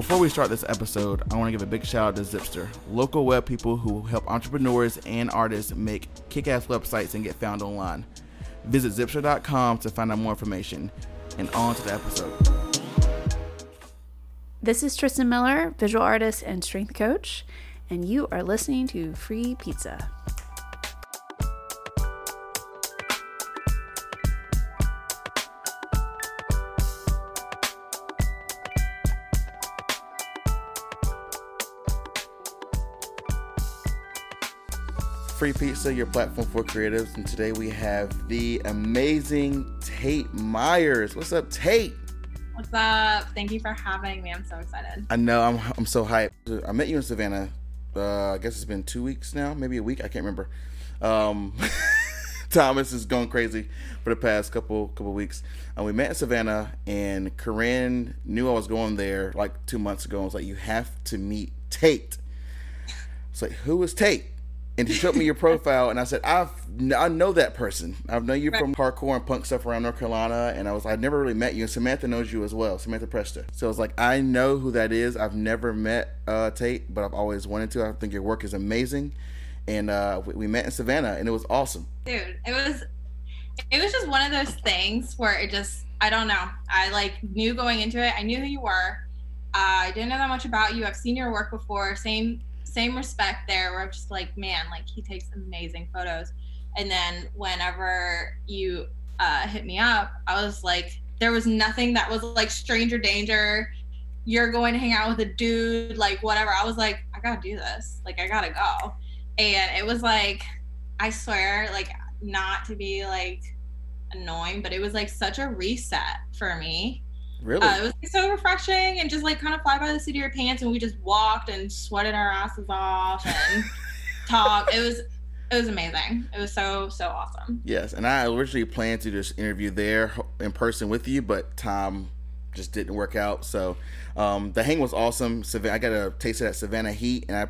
Before we start this episode, I want to give a big shout out to Zipster, local web people who help entrepreneurs and artists make kick ass websites and get found online. Visit zipster.com to find out more information. And on to the episode. This is Tristan Miller, visual artist and strength coach, and you are listening to Free Pizza. Free Pizza, your platform for creatives. And today we have the amazing Tate Myers. What's up, Tate? What's up? Thank you for having me. I'm so excited. I know, I'm, I'm so hyped. I met you in Savannah, uh, I guess it's been two weeks now, maybe a week, I can't remember. Um, Thomas is going crazy for the past couple couple weeks. And we met in Savannah, and Corinne knew I was going there like two months ago. I was like, "You have to meet Tate." It's like, "Who is Tate?" And she showed me your profile, and I said, "I've I know that person. I've known you from hardcore and punk stuff around North Carolina." And I was, "I've never really met you, and Samantha knows you as well, Samantha Presta. So I was like, I know who that is. I've never met uh, Tate, but I've always wanted to. I think your work is amazing, and uh, we, we met in Savannah, and it was awesome. Dude, it was it was just one of those things where it just I don't know. I like knew going into it. I knew who you were. Uh, I didn't know that much about you. I've seen your work before. Same same respect there where I'm just like, man, like he takes amazing photos. And then whenever you uh, hit me up, I was like, there was nothing that was like stranger danger. You're going to hang out with a dude, like whatever. I was like, I gotta do this. Like I gotta go. And it was like, I swear, like not to be like annoying, but it was like such a reset for me Really? uh, it was so refreshing and just like kind of fly by the seat of your pants, and we just walked and sweated our asses off and talked. It was it was amazing. It was so so awesome. Yes, and I originally planned to just interview there in person with you, but time just didn't work out. So um, the hang was awesome. Savannah, I got a taste of that Savannah heat, and I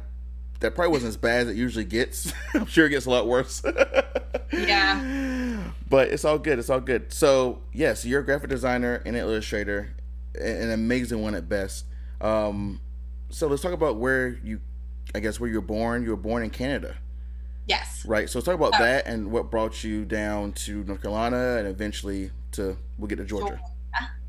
that probably wasn't as bad as it usually gets. I'm sure it gets a lot worse. yeah. But it's all good. It's all good. So yes, you're a graphic designer and an illustrator, an amazing one at best. Um, so let's talk about where you, I guess, where you were born. You were born in Canada. Yes. Right. So let's talk about oh. that and what brought you down to North Carolina and eventually to we'll get to Georgia.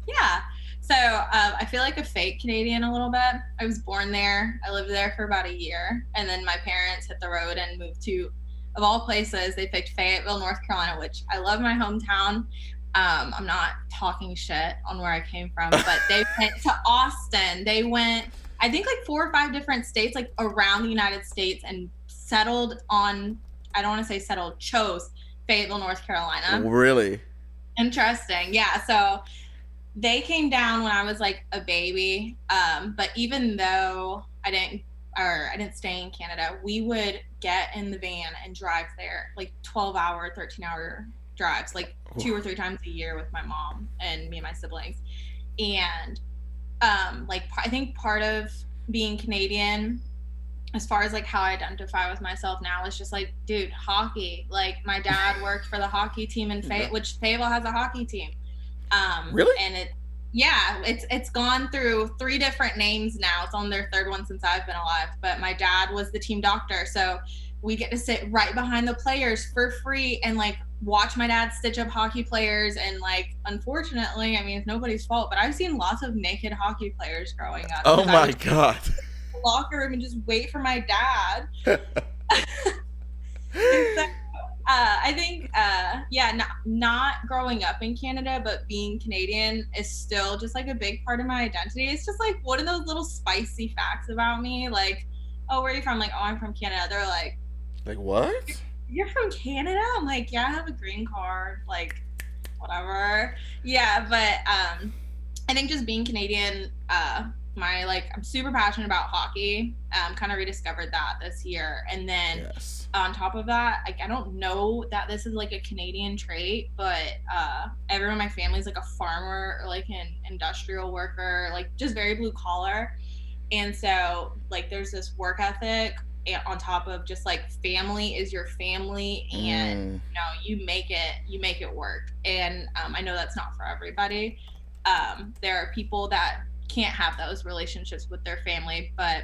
Yeah. So um, I feel like a fake Canadian a little bit. I was born there. I lived there for about a year, and then my parents hit the road and moved to, of all places, they picked Fayetteville, North Carolina, which I love my hometown. Um, I'm not talking shit on where I came from, but they went to Austin. They went, I think, like four or five different states, like around the United States, and settled on. I don't want to say settled, chose Fayetteville, North Carolina. Really? Interesting. Yeah. So they came down when I was like a baby. Um, but even though I didn't or I didn't stay in Canada, we would get in the van and drive there like 12 hour, 13 hour drives, like two or three times a year with my mom and me and my siblings. And um, like I think part of being Canadian as far as like how I identify with myself now is just like, dude, hockey. Like my dad worked for the hockey team in Fay, which Fayetteville has a hockey team. Um, really? And it, yeah, it's it's gone through three different names now. It's on their third one since I've been alive. But my dad was the team doctor, so we get to sit right behind the players for free and like watch my dad stitch up hockey players. And like, unfortunately, I mean, it's nobody's fault, but I've seen lots of naked hockey players growing up. Oh my god! Locker room and just wait for my dad. uh, I think, uh, yeah, not not growing up in Canada, but being Canadian is still just like a big part of my identity. It's just like one of those little spicy facts about me. Like, oh, where are you from? Like, oh, I'm from Canada. They're like, like what? You're from Canada? I'm like, yeah, I have a green card. Like, whatever. Yeah, but um, I think just being Canadian, uh, my like i'm super passionate about hockey. Um kind of rediscovered that this year. And then yes. on top of that like i don't know that this is like a canadian trait but uh everyone in my family is like a farmer or like an industrial worker like just very blue collar. And so like there's this work ethic on top of just like family is your family and mm. you know you make it you make it work. And um, i know that's not for everybody. Um, there are people that can't have those relationships with their family. But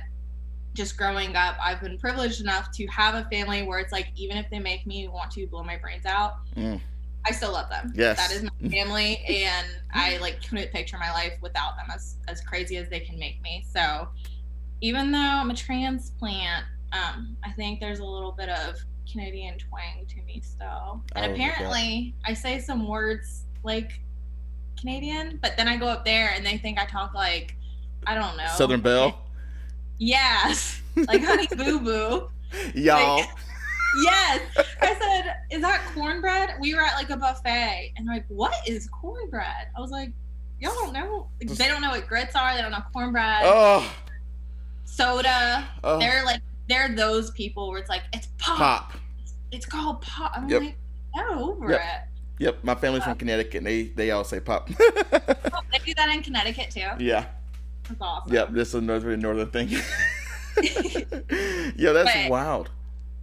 just growing up, I've been privileged enough to have a family where it's like, even if they make me want to blow my brains out, Mm. I still love them. Yes. That is my family, and I like couldn't picture my life without them as as crazy as they can make me. So, even though I'm a transplant, um, I think there's a little bit of Canadian twang to me still. And Oh, apparently, I say some words like Canadian, but then I go up there and they think I talk like I don't know Southern Belle. Yes, like Honey Boo Boo. Y'all. Yes. I said, Is that cornbread? We were at like a buffet and they're like, What is cornbread? I was like, Y'all don't know. Like, They don't know what grits are. They don't know cornbread, oh, soda. oh. They're like, they're those people where it's like, It's pop. pop. It's called pop. I'm Yep. like, Get over Yep. it. Yep, my family's from Connecticut. And they they all say pop. Oh, they do that in Connecticut too. yeah. That's awesome. Yep. This is a northern northern thing. yeah, that's But- wild.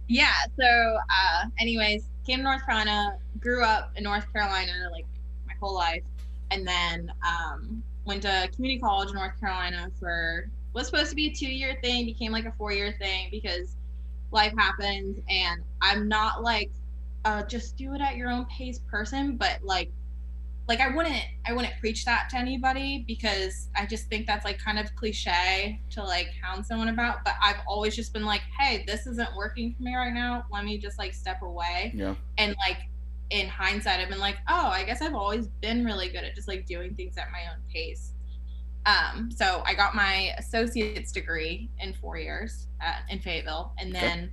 yeah so uh anyways came to north carolina grew up in north carolina like my whole life and then um went to community college in north carolina for was supposed to be a two year thing became like a four year thing because life happens and i'm not like uh just do it at your own pace person but like like I wouldn't I wouldn't preach that to anybody because I just think that's like kind of cliche to like hound someone about. But I've always just been like, hey, this isn't working for me right now. Let me just like step away. Yeah. And like in hindsight, I've been like, oh, I guess I've always been really good at just like doing things at my own pace. Um, so I got my associate's degree in four years at, in Fayetteville, and Okay.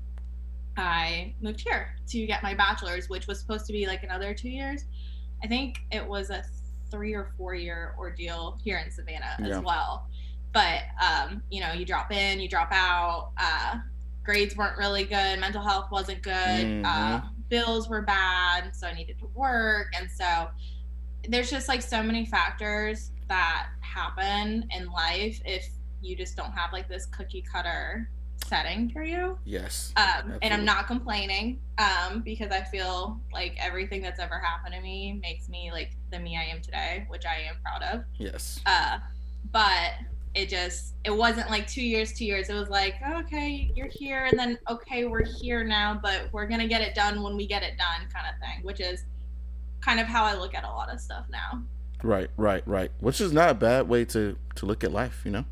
I moved here to get my bachelor's, which was supposed to be like another two years. I think it was a three or four year ordeal here in Savannah Yeah. as well. But um, you know, you drop in, you drop out. Uh, grades weren't really good. Mental health wasn't good. Mhm. Uh, bills were bad, so I needed to work, and so there's just like so many factors that happen in life if you just don't have like this cookie cutter setting for you Yes. um, and I'm not complaining um, because I feel like everything that's ever happened to me makes me like the me I am today, which I am proud of. Yes. Uh, but it just it wasn't like two years, two years. It was like okay, you're here, and then okay, we're here now, but we're gonna get it done when we get it done, kind of thing. Which is kind of how I look at a lot of stuff now. Right. Right. Right. Which is not a bad way to to look at life. You know.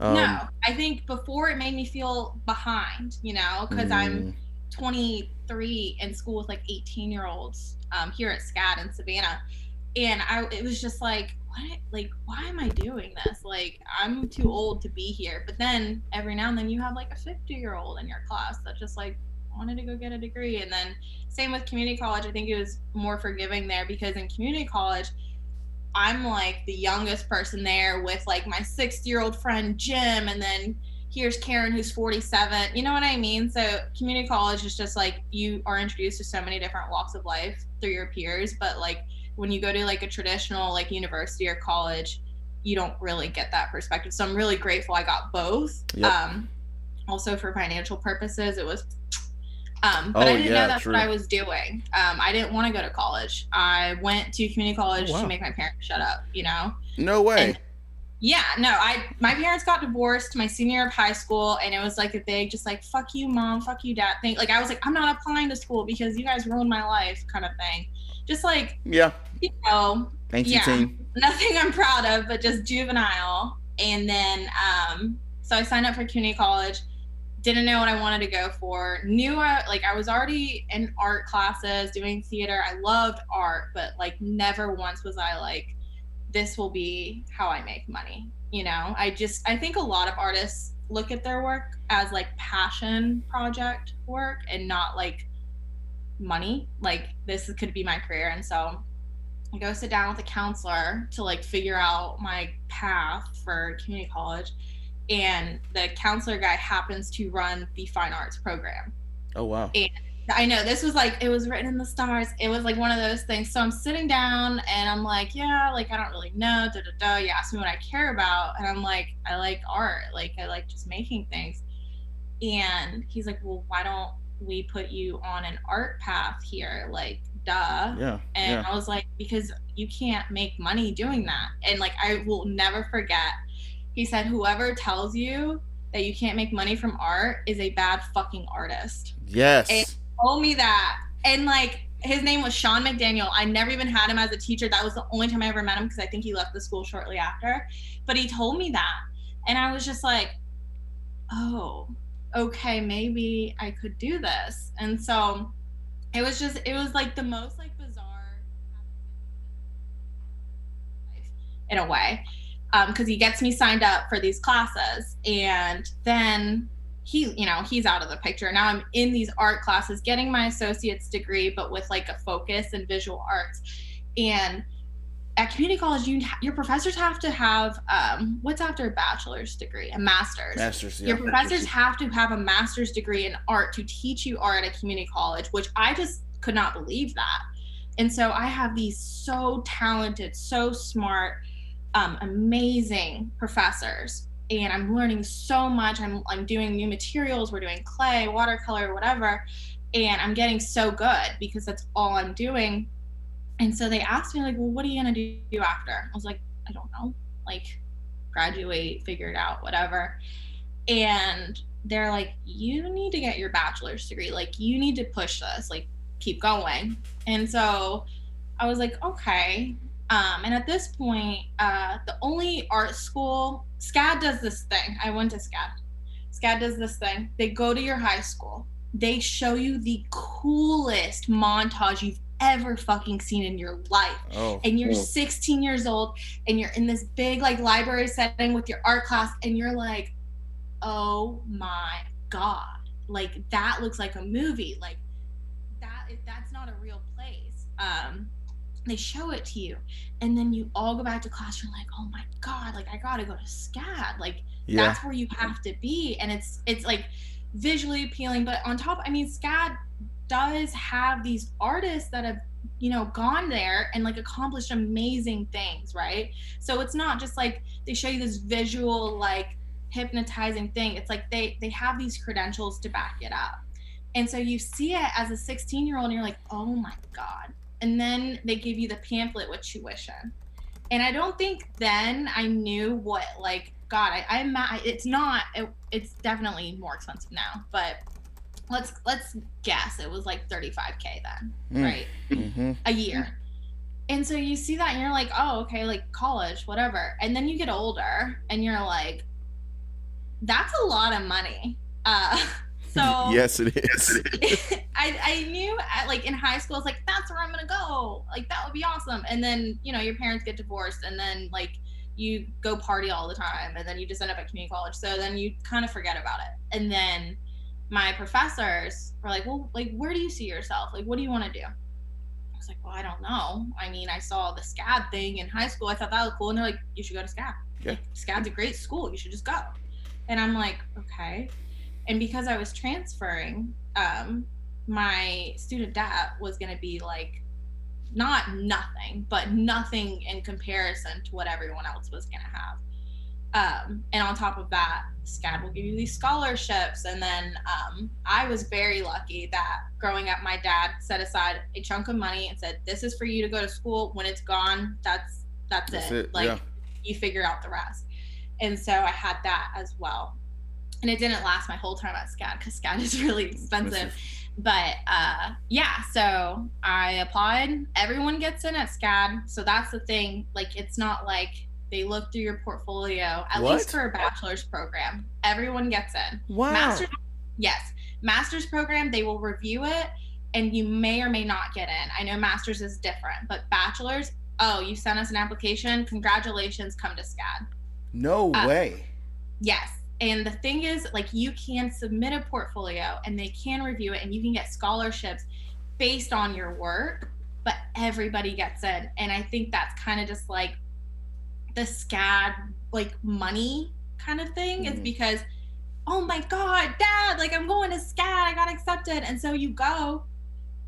Um, no, I think before it made me feel behind, you know, because I'm mm, 23 in school with like 18 year olds um, here at SCAD in Savannah. And I, it was just like, what? Like, why am I doing this? Like, I'm too old to be here. But then every now and then you have like a 50 year old in your class that just like wanted to go get a degree. And then same with community college. I think it was more forgiving there because in community college, I'm like the youngest person there with like my 60 year old friend Jim, and then here's Karen who's 47. You know what I mean? So community college is just like you are introduced to so many different walks of life through your peers, but like when you go to like a traditional like university or college, you don't really get that perspective. So I'm really grateful I got both. Yep. Um, also for financial purposes, it was. Um, but Oh, I didn't yeah, know that's true. what I was doing. Um, I didn't want to go to college. I went to community college Oh, wow. to make my parents shut up. You know. No way. And- Yeah, no, I my parents got divorced my senior year of high school, and it was like a big, just like fuck you, mom, fuck you, dad thing. Like I was like, I'm not applying to school because you guys ruined my life, kind of thing. Just like yeah. you know, Ancient yeah. teen. nothing I'm proud of, but just juvenile. And then, um, so I signed up for community college. Didn't know what I wanted to go for. Knew I like I was already in art classes, doing theater. I loved art, but like never once was I like, this will be how I make money. You know, I just I think a lot of artists look at their work as like passion project work and not like money. Like this could be my career, and so I go sit down with a counselor to like figure out my path for community college. And the counselor guy happens to run the fine arts program. Oh wow. And I know this was like it was written in the stars. It was like one of those things. So I'm sitting down and I'm like, yeah, like I don't really know. Da da da. You ask me what I care about, and I'm like, I like art. Like I like just making things. And he's like, well, why don't we put you on an art path here? Like, duh. Yeah. And Yeah. I was like, because you can't make money doing that. And like, I will never forget he said, whoever tells you that you can't make money from art is a bad fucking artist. Yes. And told me that. And like his name was Sean McDaniel. I never even had him as a teacher. That was the only time I ever met him because I think he left the school shortly after. But he told me that. And I was just like, oh, okay, maybe I could do this. And so it was just, it was like the most like bizarre in a way. Because um, he gets me signed up for these classes. And then he you know he's out of the picture now i'm in these art classes getting my associate's degree but with like a focus in visual arts and at community college you your professors have to have um, what's after a bachelor's degree a master's masters yeah. your professors have to have a master's degree in art to teach you art at a community college which i just could not believe that and so i have these so talented so smart um, amazing professors and I'm learning so much. I'm I'm doing new materials. We're doing clay, watercolor, whatever, and I'm getting so good because that's all I'm doing. And so they asked me like, "Well, what are you gonna do after?" I was like, "I don't know. Like, graduate, figure it out, whatever." And they're like, "You need to get your bachelor's degree. Like, you need to push this. Like, keep going." And so I was like, "Okay." Um, and at this point, uh, the only art school, SCAD does this thing. I went to SCAD. SCAD does this thing. They go to your high school. They show you the coolest montage you've ever fucking seen in your life. Oh. And you're Oh. 16 years old and you're in this big like library setting with your art class and you're like, "Oh my god. Like that looks like a movie. Like that that's not a real place." Um they show it to you and then you all go back to class you're like oh my god like i gotta go to scad. Like Yeah. that's where you have to be and it's it's like visually appealing but on top i mean scad does have these artists that have you know gone there and like accomplished amazing things right? So it's not just like they show you this visual like hypnotizing thing. It's like they they have these credentials to back it up. And so you see it as a 16 year old and you're like oh my god and then they give you the pamphlet with tuition and i don't think then i knew what like god i i'm it's not it, it's definitely more expensive now but let's let's guess it was like 35k then Mm. right? Hmm a year. And so you see that and you're like oh okay like college whatever. And then you get older and you're like that's a lot of money. Uh so yes, it is. I, I knew at, like in high school, it's like that's where I'm gonna go. Like that would be awesome. And then you know your parents get divorced, and then like you go party all the time, and then you just end up at community college. So then you kind of forget about it. And then my professors were like, "Well, like where do you see yourself? Like what do you want to do?" I was like, "Well, I don't know. I mean, I saw the SCAD thing in high school. I thought that was cool." And they're like, "You should go to SCAD. Yeah. Like, SCAD's a great school. You should just go." And I'm like, "Okay." And because I was transferring, um, my student debt was going to be like not nothing, but nothing in comparison to what everyone else was going to have. Um, and on top of that, SCAD will give you these scholarships. And then um, I was very lucky that growing up, my dad set aside a chunk of money and said, "This is for you to go to school. When it's gone, that's that's, That's it. it, Like yeah. you figure out the rest." And so I had that as well and it didn't last my whole time at SCAD because SCAD is really expensive. But uh, yeah, so I applied. Everyone gets in at SCAD, so that's the thing. Like, it's not like they look through your portfolio. At What? least for a bachelor's program, everyone gets in. Wow. Master's, yes, master's program they will review it, and you may or may not get in. I know master's is different, but bachelor's. Oh, you sent us an application. Congratulations, come to SCAD. no uh, way. Yes. And the thing is, like, you can submit a portfolio and they can review it and you can get scholarships based on your work, but everybody gets in. And I think that's kind of just like the SCAD, like, money kind of thing, is Mhm. because, oh my God, dad, like, I'm going to SCAD, I got accepted. And so you go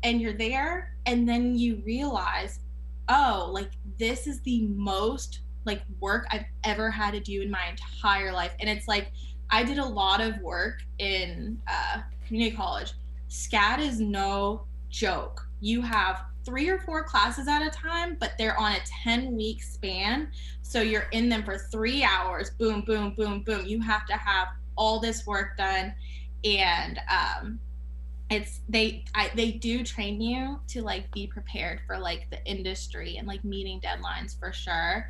and you're there, and then you realize, oh, like, this is the most like work I've ever had to do in my entire life. And it's like I did a lot of work in uh, community college. SCAD is no joke. You have three or four classes at a time, but they're on a 10 week span. So you're in them for three hours, boom, boom, boom, boom. You have to have all this work done. And um, it's they I, they do train you to like be prepared for like the industry and like meeting deadlines for sure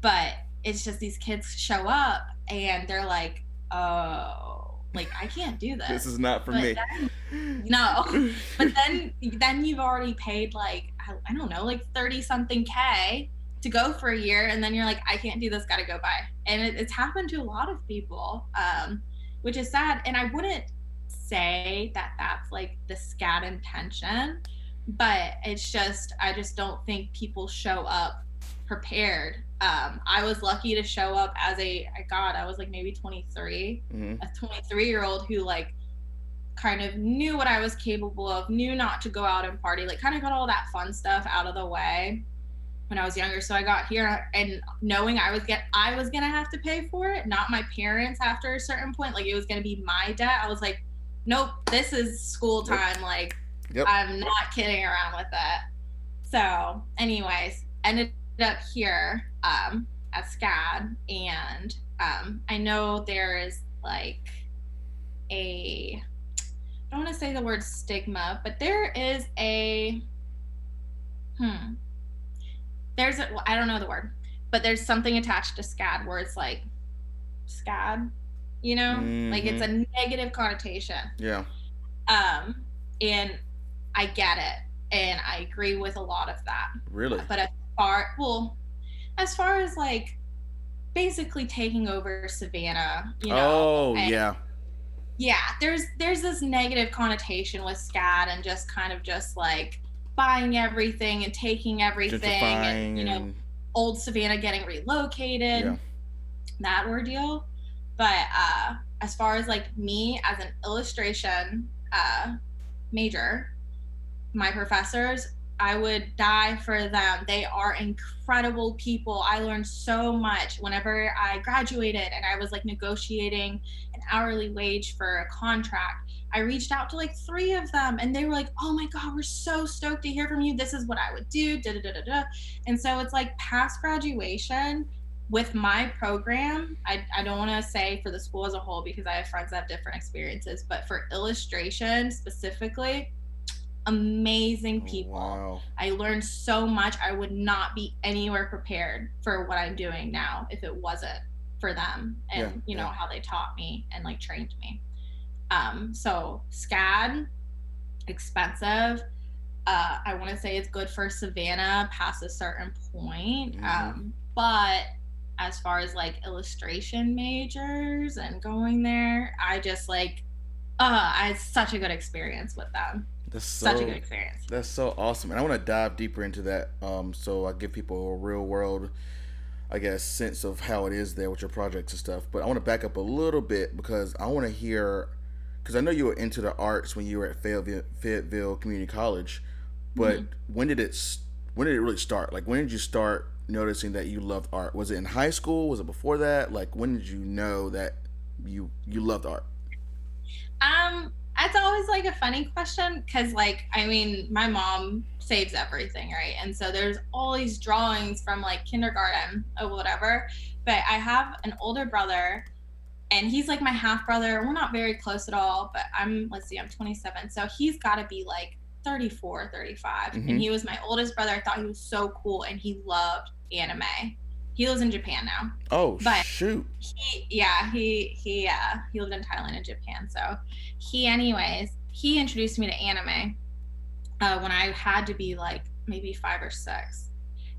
but it's just these kids show up and they're like oh like i can't do this. This is not for But me. then- no. But then then you've already paid like I, I don't know like 30 something k to go for a year and then you're like i can't do this gotta go by and it, it's happened to a lot of people um which is sad and i wouldn't say that that's like the SCAD intention but it's just i just don't think people show up prepared um i was lucky to show up as a god i was like maybe 23 hmm a 23 year old who like kind of knew what I was capable of, knew not to go out and party, like kind of got all that fun stuff out of the way when I was younger. So I got here and knowing I was get I was gonna have to pay for it, not my parents after a certain point. Like it was gonna be my debt. I was like, nope, this is school Yep. time. Like Yep. I'm not kidding around with that. So, anyways, ended up here um, at SCAD, and um, I know there is like a I don't want to say the word stigma, but there is a hmm. There's a well, I don't know the word, but there's something attached to SCAD where it's like SCAD, you know, like it's a negative connotation Yeah. um and i get it and i agree with a lot of that Really. but far well as far as like basically taking over savannah you know oh and- yeah. yeah there's there's this negative connotation with SCAD and just kind of just like buying everything and taking everything and you know and old Savannah getting relocated, Yeah. that ordeal. But uh, as far as like me as an illustration uh, major, my professors, I would die for them. They are incredible people. I learned so much whenever I graduated and I was like negotiating an hourly wage for a contract. I reached out to like three of them and they were like, oh my God, we're so stoked to hear from you. This is what I would do. Da, da, da, da, da. And so it's like past graduation with my program. I, I don't want to say for the school as a whole because I have friends that have different experiences, but for illustration specifically, amazing Oh, people. wow. I learned so much. I would not be anywhere prepared for what I'm doing now if it wasn't for them and Yeah, you know yeah. how they taught me and like trained me. Um, so SCAD, expensive. Uh, I want to say it's good for Savannah past a certain point. Mhm. Um, but as far as like illustration majors and going there, I just like, uh, I had such a good experience with them. That's so Such a good experience. That's so awesome, and I want to dive deeper into that. Um, so I give people a real world, I guess, sense of how it is there with your projects and stuff. But I want to back up a little bit because I want to hear, because I know you were into the arts when you were at Fayetteville, Fayetteville Community College, but when did it? When did it really start? Like, when did you start noticing that you loved art? Was it in high school? Was it before that? Like, when did you know that you you loved art? Um, that's always like a funny question because, like, I mean, my mom saves everything, right? And so there's all these drawings from like kindergarten or whatever. But I have an older brother, and he's like my half brother. We're not very close at all, but I'm, let's see, I'm 27. So he's got to be like 34, 35. Mhm. And he was my oldest brother. I thought he was so cool, and he loved anime. He lives in Japan now. Oh But- shoot! he yeah he he uh he lived in thailand and japan. So he anyways he introduced me to anime uh, when i had to be like maybe five or six.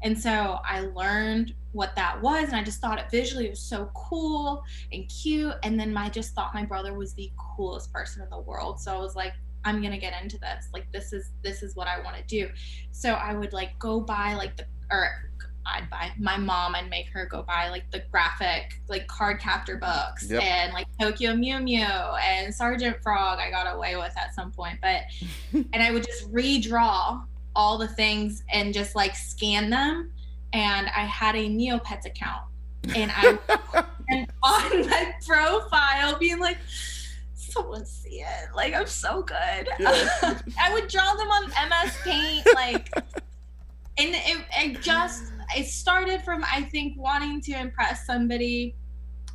And so i learned what that was and i just thought it visually was so cool and cute. And then i just thought my brother was the coolest person in the world. So i was like i'm gonna get into this. Like this is this is what i want to do. So i would like go buy like the or I'd buy my mom and make her go buy like the graphic like Cardcaptor books Yep. and like Tokyo Mew Mew and Sergeant Frog I got away with at some point but and I would just redraw all the things and just like scan them and I had a Neopets account and I and on my profile being like someone see it. Like I'm so good. Yeah. I would draw them on MS Paint, like, and it, it just it started from I think wanting to impress somebody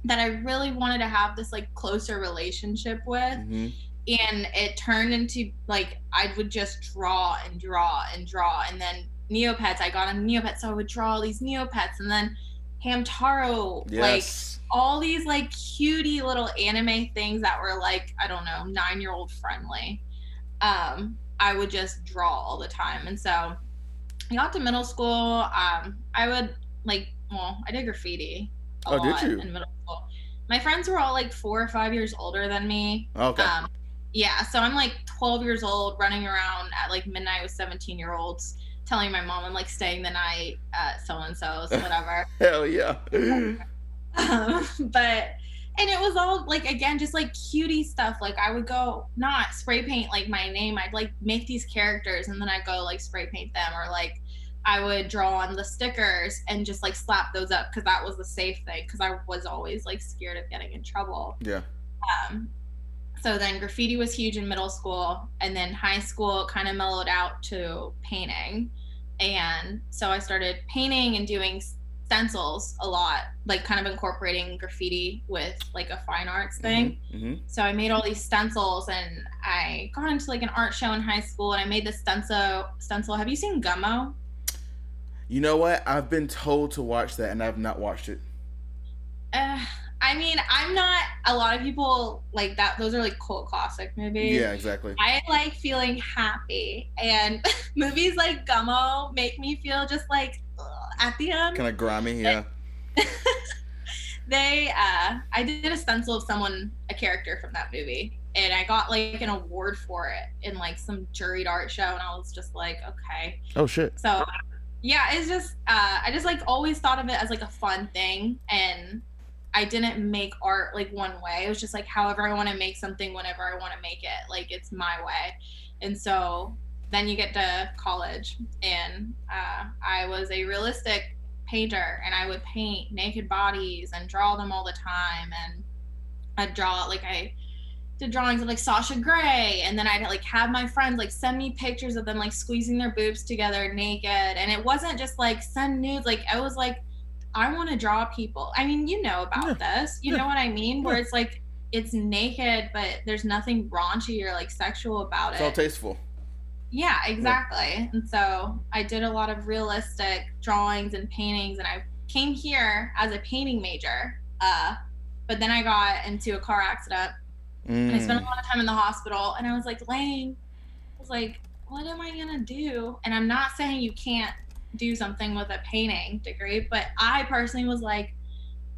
that I really wanted to have this like closer relationship with, hmm and it turned into like I would just draw and draw and draw, and then Neopets. I got a Neopets, so I would draw all these Neopets, and then Hamtaro, like all these like cutie little anime things that were like I don't know nine year old friendly. Um, I would just draw all the time, and so I got to middle school. Um, I would like well, I did graffiti. A Oh, did you? In middle school, my friends were all like four or five years older than me. okay. Um, yeah, so I'm like 12 years old, running around at like midnight with 17 year olds, telling my mom I'm like staying the night at so and so's, whatever. Hell yeah. um, but and it was all like again just like cutie stuff. Like I would go not spray paint like my name. I'd like make these characters and then I'd go like spray paint them or like I would draw on the stickers and just like slap those up because that was the safe thing because I was always like scared of getting in trouble. yeah. Um, so then graffiti was huge in middle school, and then high school kind of mellowed out to painting. And so I started painting and doing stencils a lot, like kind of incorporating graffiti with like a fine arts thing. hmm So I made all these stencils, and I got into like an art show in high school, and I made the stencil. Stencil. Have you seen Gummo? You know what? I've been told to watch that, and I've not watched it. Uh, I mean, I'm not. A lot of people like that. Those are like cult classic movies. Yeah, exactly. I like feeling happy, and movies like Gummo make me feel just like at the end. Kind of grimy. Yeah. They, uh, I did a stencil of someone, a character from that movie, and I got like an award for it in like some juried art show, and I was just like, okay. Oh shit. So, yeah, it's just, uh, I just like always thought of it as like a fun thing, and I didn't make art like one way. It was just like however I want to make something, whenever I want to make it. Like it's my way, and so then you get to college, and uh, I was a realistic painter, and I would paint naked bodies and draw them all the time, and I'd draw like I did drawings of like Sasha Grey, and then I'd like have my friends like send me pictures of them like squeezing their boobs together naked, and it wasn't just like send nudes. Like I was like, I want to draw people. I mean, you know about this. You Yeah. know what I mean? Where it's like it's naked, but there's nothing raunchy or like sexual about it, It's all tasteful. Yeah, exactly. And so I did a lot of realistic drawings and paintings, and I came here as a painting major. Uh, but then I got into a car accident, and I spent a Mm. lot of time in the hospital. And I was like, Lane, I was like, what am I gonna do? And I'm not saying you can't do something with a painting degree, but I personally was like,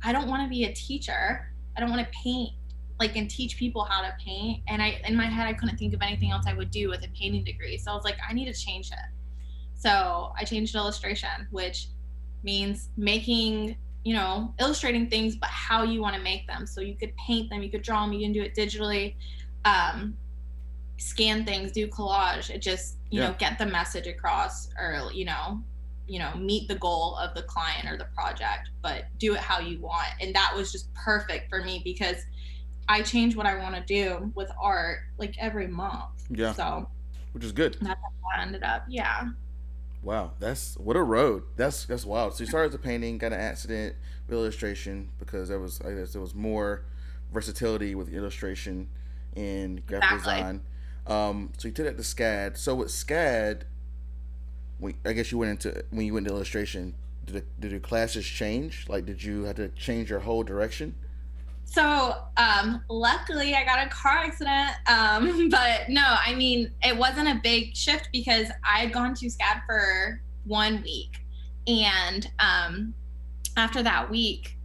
I don't want to be a teacher. I don't want to paint like and teach people how to paint and i in my head i couldn't think of anything else i would do with a painting degree. So i was like i need to change it. So i changed to illustration which means making you know illustrating things but how you want to make them. So you could paint them you could draw them you can do it digitally um, scan things do collage it just you Yeah. know get the message across or you know you know meet the goal of the client or the project but do it how you want. And that was just perfect for me because i change what i want to do with art like every month Yeah, so which is good. That's how I ended up yeah Wow, that's what a road. That's that's wild. So you started as a painting, got an accident with illustration because there was I guess there was more versatility with illustration and graphic Exactly. design. Um, so you took that to SCAD. So with SCAD, when, I guess you went into when you went into illustration. Did the, did your classes change? Like, did you have to change your whole direction? So, um, luckily I got a car accident. Um, but no, I mean, it wasn't a big shift because I had gone to SCAD for one week. And um, after that week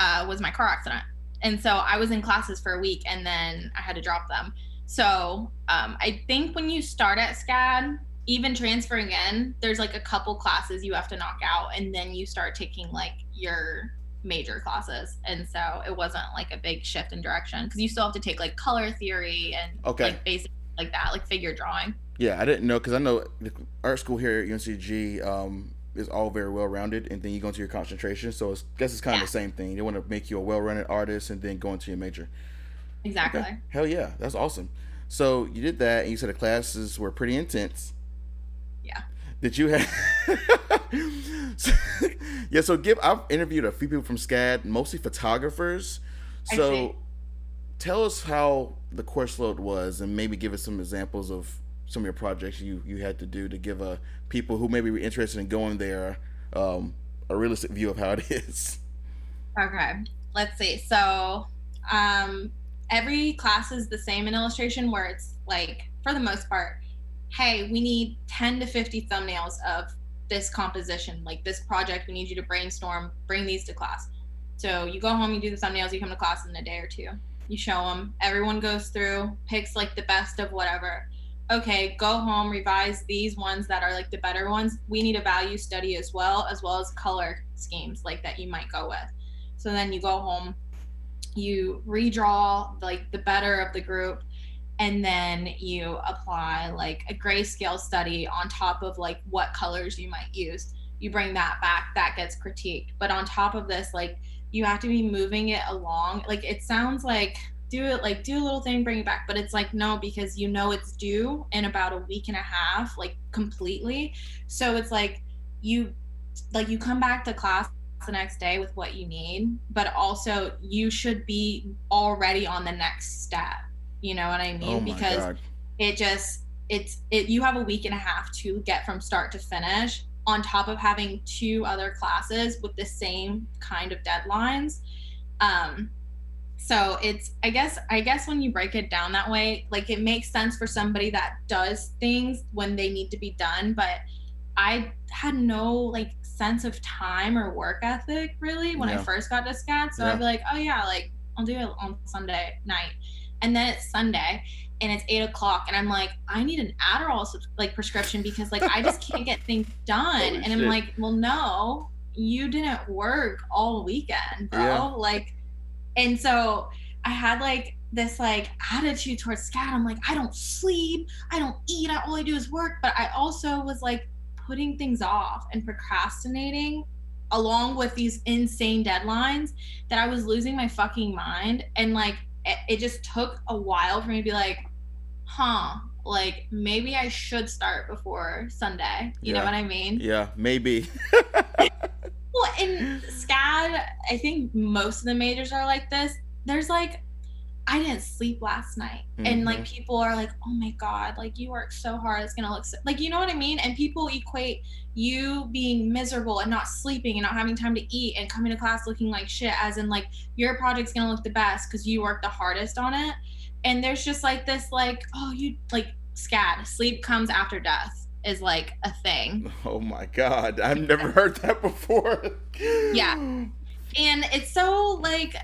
uh, was my car accident. And so I was in classes for a week and then I had to drop them. So um, I think when you start at SCAD, even transferring in, there's like a couple classes you have to knock out and then you start taking like your major classes and so it wasn't like a big shift in direction because you still have to take like color theory and Okay. like basic like that like figure drawing Yeah, I didn't know because I know the art school here at UNCG um, is all very well rounded, and then you go into your concentration. So it's, I guess it's kind of Yeah. the same thing. They want to make you a well rounded artist, and then go into your major. Exactly. Okay. Hell yeah, that's awesome. So you did that, and you said the classes were pretty intense. Did you have? yeah. So give. I've interviewed a few people from SCAD, mostly photographers. So tell us how the course load was, and maybe give us some examples of some of your projects you you had to do to give uh, people who maybe were interested in going there um, a realistic view of how it is. Okay. Let's see. So, um, every class is the same in illustration where it's like, for the most part, hey, we need 10 to 50 thumbnails of this composition, like this project. We need you to brainstorm, bring these to class. So, you go home, you do the thumbnails, you come to class in a day or two. You show them. Everyone goes through, picks like the best of whatever. Okay, go home, revise these ones that are like the better ones. We need a value study as well, as well as color schemes like that you might go with. So then you go home, you redraw like the better of the group, and then you apply like a grayscale study on top of like what colors you might use. You bring that back, that gets critiqued. But on top of this, like you have to be moving it along. Like it sounds like do it like do a little thing, bring it back, but it's like no, because you know it's due in about a week and a half, like completely. So it's like you like you come back to class the next day with what you need, but also you should be already on the next step. You know what I mean? Oh because god. it just it's it you have a week and a half to get from start to finish on top of having two other classes with the same kind of deadlines. Um so it's I guess I guess when you break it down that way, like it makes sense for somebody that does things when they need to be done, but I had no like sense of time or work ethic really when I first got to SCAD. So Yeah. I'd be like, oh yeah, like I'll do it on Sunday night. And then it's Sunday and it's eight o'clock and I'm like, I need an Adderall like prescription because like I just can't get things done. Holy and I'm shit. like, well, no, you didn't work all weekend, bro. Yeah. Like, and so I had like this like attitude towards SCAD. I'm like, I don't sleep, I don't eat, I, all I do is work. But I also was like putting things off and procrastinating along with these insane deadlines that I was losing my fucking mind. And like, it, it just took a while for me to be like, huh, like maybe I should start before Sunday. You know what I mean? Yeah, maybe. Well, in SCAD, I think most of the majors are like this. There's like, I didn't sleep last night, and like mm-hmm. people are like, "Oh my god, like you work so hard, it's gonna look so like you know what I mean." And people equate you being miserable and not sleeping and not having time to eat and coming to class looking like shit, as in like your project's gonna look the best because you worked the hardest on it. And there's just like this, like, oh, you like SCAD, sleep comes after death is like a thing. Oh my god, I've never heard that before. Yeah. and it's so like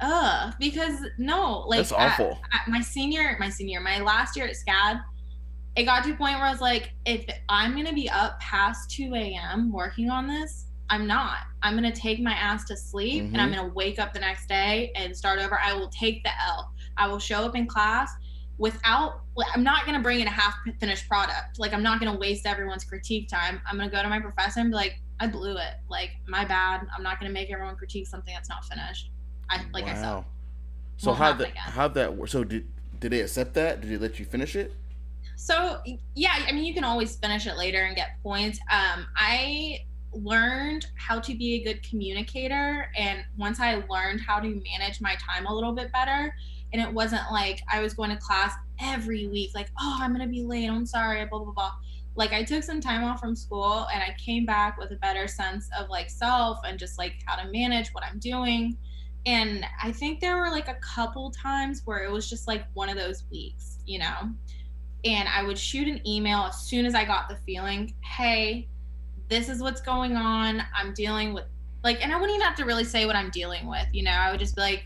uh because no like That's awful. at my senior my senior my last year at scad it got to a point where i was like if i'm gonna be up past 2 a.m working on this i'm not. I'm gonna take my ass to sleep and i'm Mhm. gonna wake up the next day and start over. I will take the l. I will show up in class without like, i'm not gonna bring in a half finished product. Like i'm not gonna waste everyone's critique time. I'm gonna go to my professor and be like i blew it. Like my bad. I'm not gonna make everyone critique something that's not finished i like i said wow. So Won't how that how that work? So did did they accept that? Did they let you finish it? So yeah, I mean you can always finish it later and get points. Um, I learned how to be a good communicator, and once I learned how to manage my time a little bit better, and it wasn't like I was going to class every week, like oh I'm gonna be late, I'm sorry, blah blah blah. Like I took some time off from school, and I came back with a better sense of like self and just like how to manage what I'm doing. And I think there were like a couple times where it was just like one of those weeks, you know and I would shoot an email as soon as I got the feeling, hey, this is what's going on. I'm dealing with like, and I wouldn't even have to really say what I'm dealing with. You know, I would just be like,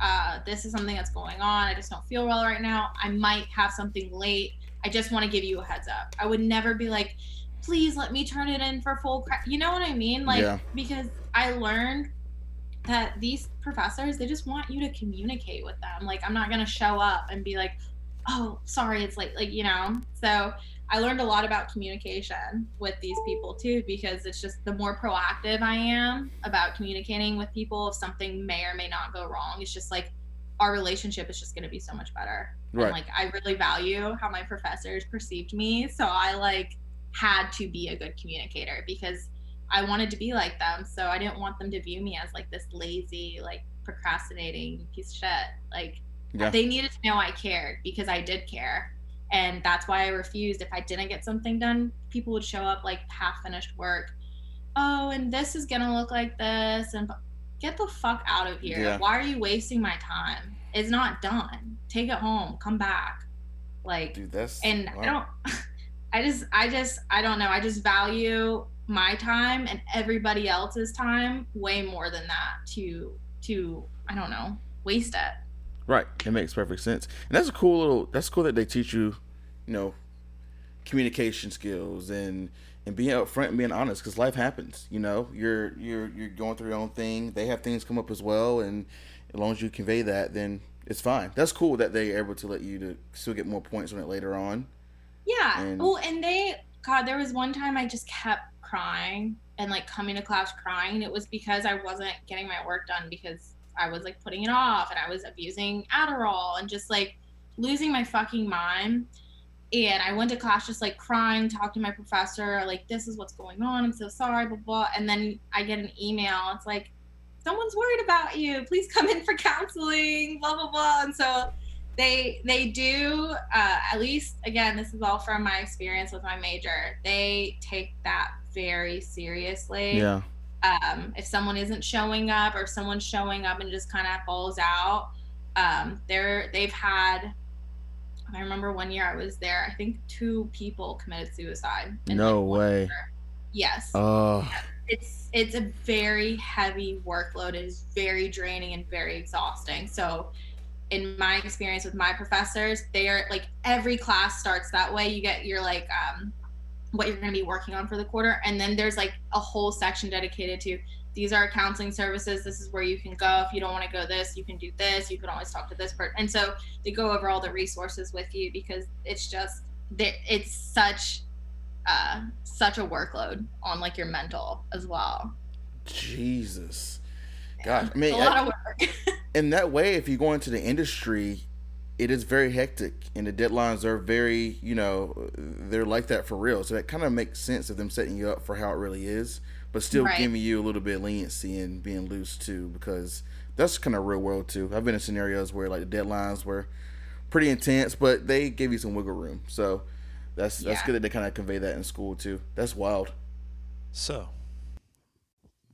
uh, this is something that's going on. I just don't feel well right now. I might have something late. I just want to give you a heads up. I would never be like, please let me turn it in for full credit. You know what I mean? Like, Yeah. because I learned that these professors, they just want you to communicate with them. Like, I'm not going to show up and be like, oh, sorry, it's late. Like, you know? So I learned a lot about communication with these people too, because it's just the more proactive I am about communicating with people if something may or may not go wrong, it's just like, our relationship is just going to be so much better. Right. And like I really value how my professors perceived me, so I like had to be a good communicator because I wanted to be like them. So I didn't want them to view me as like this lazy, like procrastinating piece of shit. Like Yeah. they needed to know I cared because I did care. And that's why I refused. If I didn't get something done, people would show up like half finished work. Oh, and this is gonna look like this, and get the fuck out of here. Yeah. Why are you wasting my time? It's not done. Take it home. Come back. Like Dude, that's and wow. I don't I just I just I don't know. I just value my time and everybody else's time way more than that to to I don't know, waste it. Right. It makes perfect sense. And that's a cool little that's cool that they teach you, you know, communication skills and and being upfront and being honest because life happens, you know. You're you're you're going through your own thing. They have things come up as well and as long as you convey that then it's fine. That's cool that they're able to let you to still get more points on it later on. Yeah. And- oh, and they God, there was one time I just kept crying and like coming to class crying. It was because I wasn't getting my work done because I was like putting it off and I was abusing Adderall and just like losing my fucking mind. And I went to class just like crying, talking to my professor, like, this is what's going on. I'm so sorry, blah, blah. And then I get an email. It's like, someone's worried about you. Please come in for counseling, blah, blah, blah. And so they they do uh, at least again this is all from my experience with my major they take that very seriously Yeah. um, if someone isn't showing up or someone's showing up and just kind of falls out um, they're they've had i remember one year i was there i think two people committed suicide No like, way. year. yes Oh, it's it's a very heavy workload it is very draining and very exhausting so in my experience with my professors they are like every class starts that way you get your like um what you're going to be working on for the quarter. And then there's like a whole section dedicated to these are counseling services. This is where you can go. If you don't want to go this you can do this. You can always talk to this person and so they go over all the resources with you because it's just it's such uh such a workload on like your mental as well. Jesus. Gosh, I mean, a lot of work. In that way, if you go into the industry, it is very hectic, and the deadlines are very, you know, they're like that for real. So that kind of makes sense of them setting you up for how it really is, but still Right. giving you a little bit of leniency and being loose too, because that's kind of real world too. I've been in scenarios where like the deadlines were pretty intense, but they gave you some wiggle room. So that's that's good that they kind of convey that in school too. That's wild. So,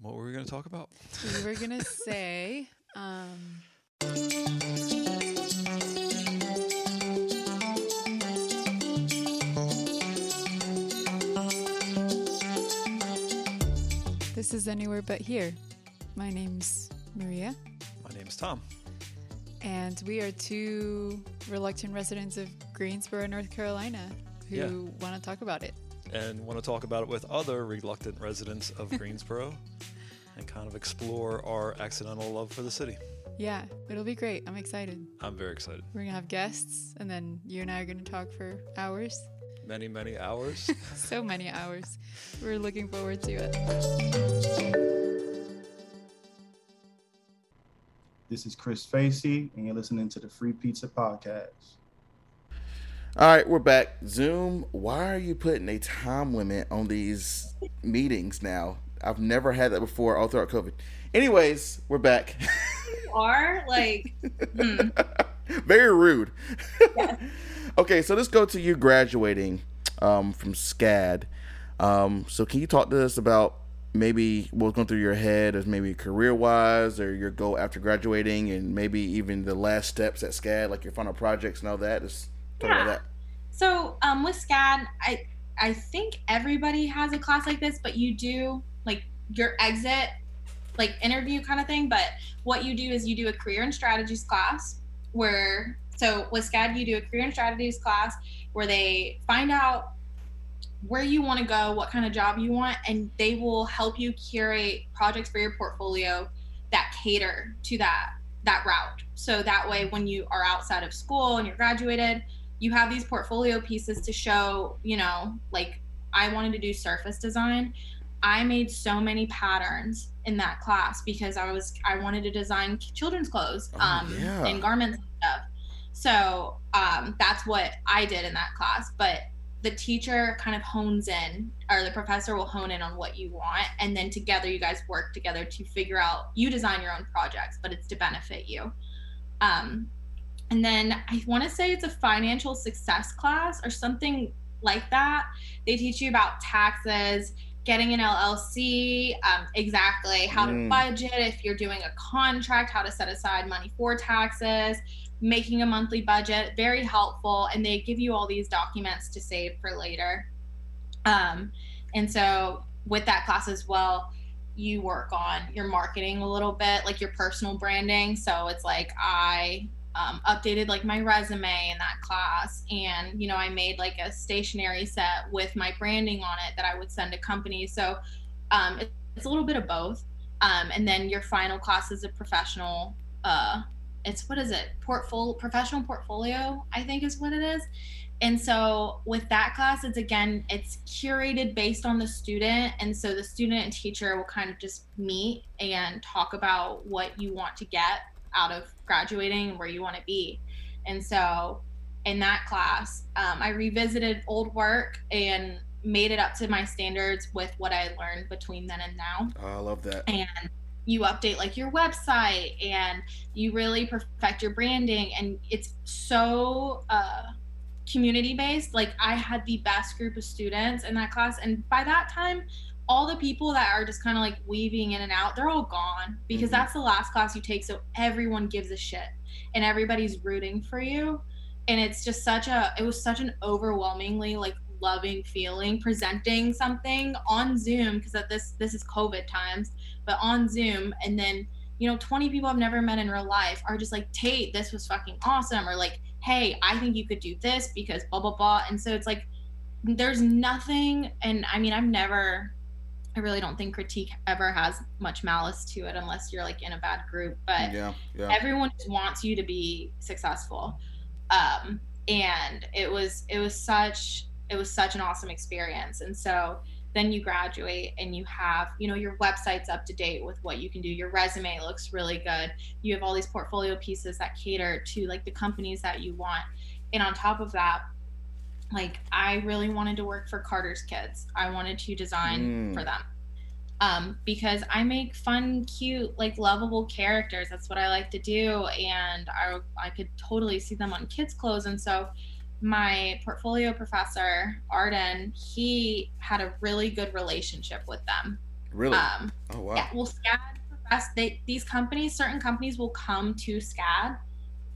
what were we going to talk about? We were gonna say, um, this is anywhere but here. My name's Maria, My name's Tom. and we are two reluctant residents of Greensboro, North Carolina, who Yeah. want to talk about it. and want to talk about it with other reluctant residents of Greensboro and kind of explore our accidental love for the city. Yeah, it'll be great. I'm excited. I'm very excited. We're gonna have guests, and then you and I are gonna talk for hours. Many, many hours. so many hours. We're looking forward to it. This is Chris Facey, and you're listening to the Free Pizza Podcast. All right, we're back. Zoom, why are you putting a time limit on these meetings now? I've never had that before all throughout COVID. Anyways, we're back. You are like hmm. Very rude. Yeah. Okay, so let's go to you graduating um, from SCAD. Um, so can you talk to us about maybe what's going through your head as maybe career wise or your goal after graduating and maybe even the last steps at SCAD, like your final projects and all that? Just talk about that. So um, with SCAD, I I think everybody has a class like this, but you do like your exit, like interview kind of thing. But what you do is you do a career and strategies class where so with SCAD you do a career and strategies class where they find out where you want to go, what kind of job you want, and they will help you curate projects for your portfolio that cater to that that route. So that way when you are outside of school and you're graduated, you have these portfolio pieces to show, you know, like I wanted to do surface design. I made so many patterns in that class because I was I wanted to design children's clothes Oh, um, yeah. and garments and stuff. So um, that's what I did in that class. But the teacher kind of hones in, or the professor will hone in on what you want, and then together you guys work together to figure out. You design your own projects, but it's to benefit you. Um, and then I want to say it's a financial success class or something like that. They teach you about taxes, getting an LLC, um, exactly how to Mm. budget if you're doing a contract, how to set aside money for taxes, making a monthly budget. Very helpful. And they give you all these documents to save for later. Um, and so with that class as well, you work on your marketing a little bit, like your personal branding. So it's like I um, updated like my resume in that class, and you know I made like a stationery set with my branding on it that I would send to companies. So um, it's a little bit of both. Um, and then your final class is a professional. Uh, it's what is it? Portfolio, professional portfolio, I think is what it is. And so with that class, it's again, it's curated based on the student. And so the student and teacher will kind of just meet and talk about what you want to get out of graduating and where you want to be. And so in that class, um, I revisited old work and made it up to my standards with what I learned between then and now Oh, I love that. and you update like your website and you really perfect your branding and it's so uh, community based like i had the best group of students in that class and by that time all the people that are just kind of like weaving in and out they're all gone because Mhm. that's the last class you take so everyone gives a shit and everybody's rooting for you. And it's just such a it was such an overwhelmingly like loving feeling presenting something on zoom because at this this is covid times but on zoom and then you know 20 people i've never met in real life are just like tate this was fucking awesome or like hey i think you could do this because blah blah blah and so it's like there's nothing and i mean i've never i really don't think critique ever has much malice to it unless you're like in a bad group but Yeah, yeah. everyone just wants you to be successful um and it was it was such it was such an awesome experience and so then you graduate and you have you know your website's up to date with what you can do your resume looks really good you have all these portfolio pieces that cater to like the companies that you want and on top of that like i really wanted to work for carter's kids i wanted to design Mm. for them um, because I make fun, cute, like lovable characters. That's what I like to do, and I I could totally see them on kids' clothes. And so, my portfolio professor Arden, he had a really good relationship with them. Really? Um, oh wow. yeah, well, SCAD profess they these companies, certain companies will come to SCAD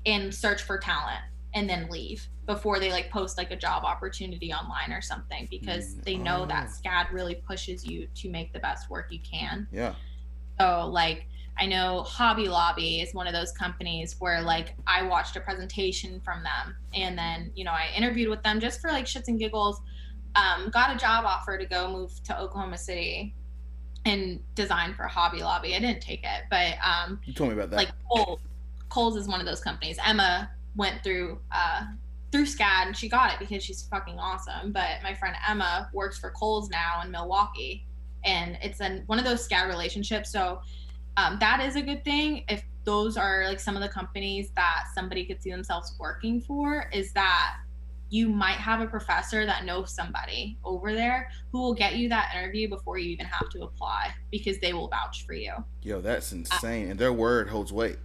and search for talent and then leave before they like post like a job opportunity online or something because Mm, they know that oh. SCAD really pushes you to make the best work you can. Yeah. So like I know Hobby Lobby is one of those companies where like I watched a presentation from them and then, you know, I interviewed with them just for like shits and giggles. Um, got a job offer to go move to Oklahoma City and design for Hobby Lobby. I didn't take it, but um, You told me about that. like Kohl's, Kohl's is one of those companies. Emma went through uh, through SCAD and she got it because she's fucking awesome. But my friend Emma works for Kohl's now in Milwaukee, and it's an one of those SCAD relationships. So um, that is a good thing. If those are like some of the companies that somebody could see themselves working for, is that you might have a professor that knows somebody over there who will get you that interview before you even have to apply because they will vouch for you. Yo, that's insane. and their word holds weight.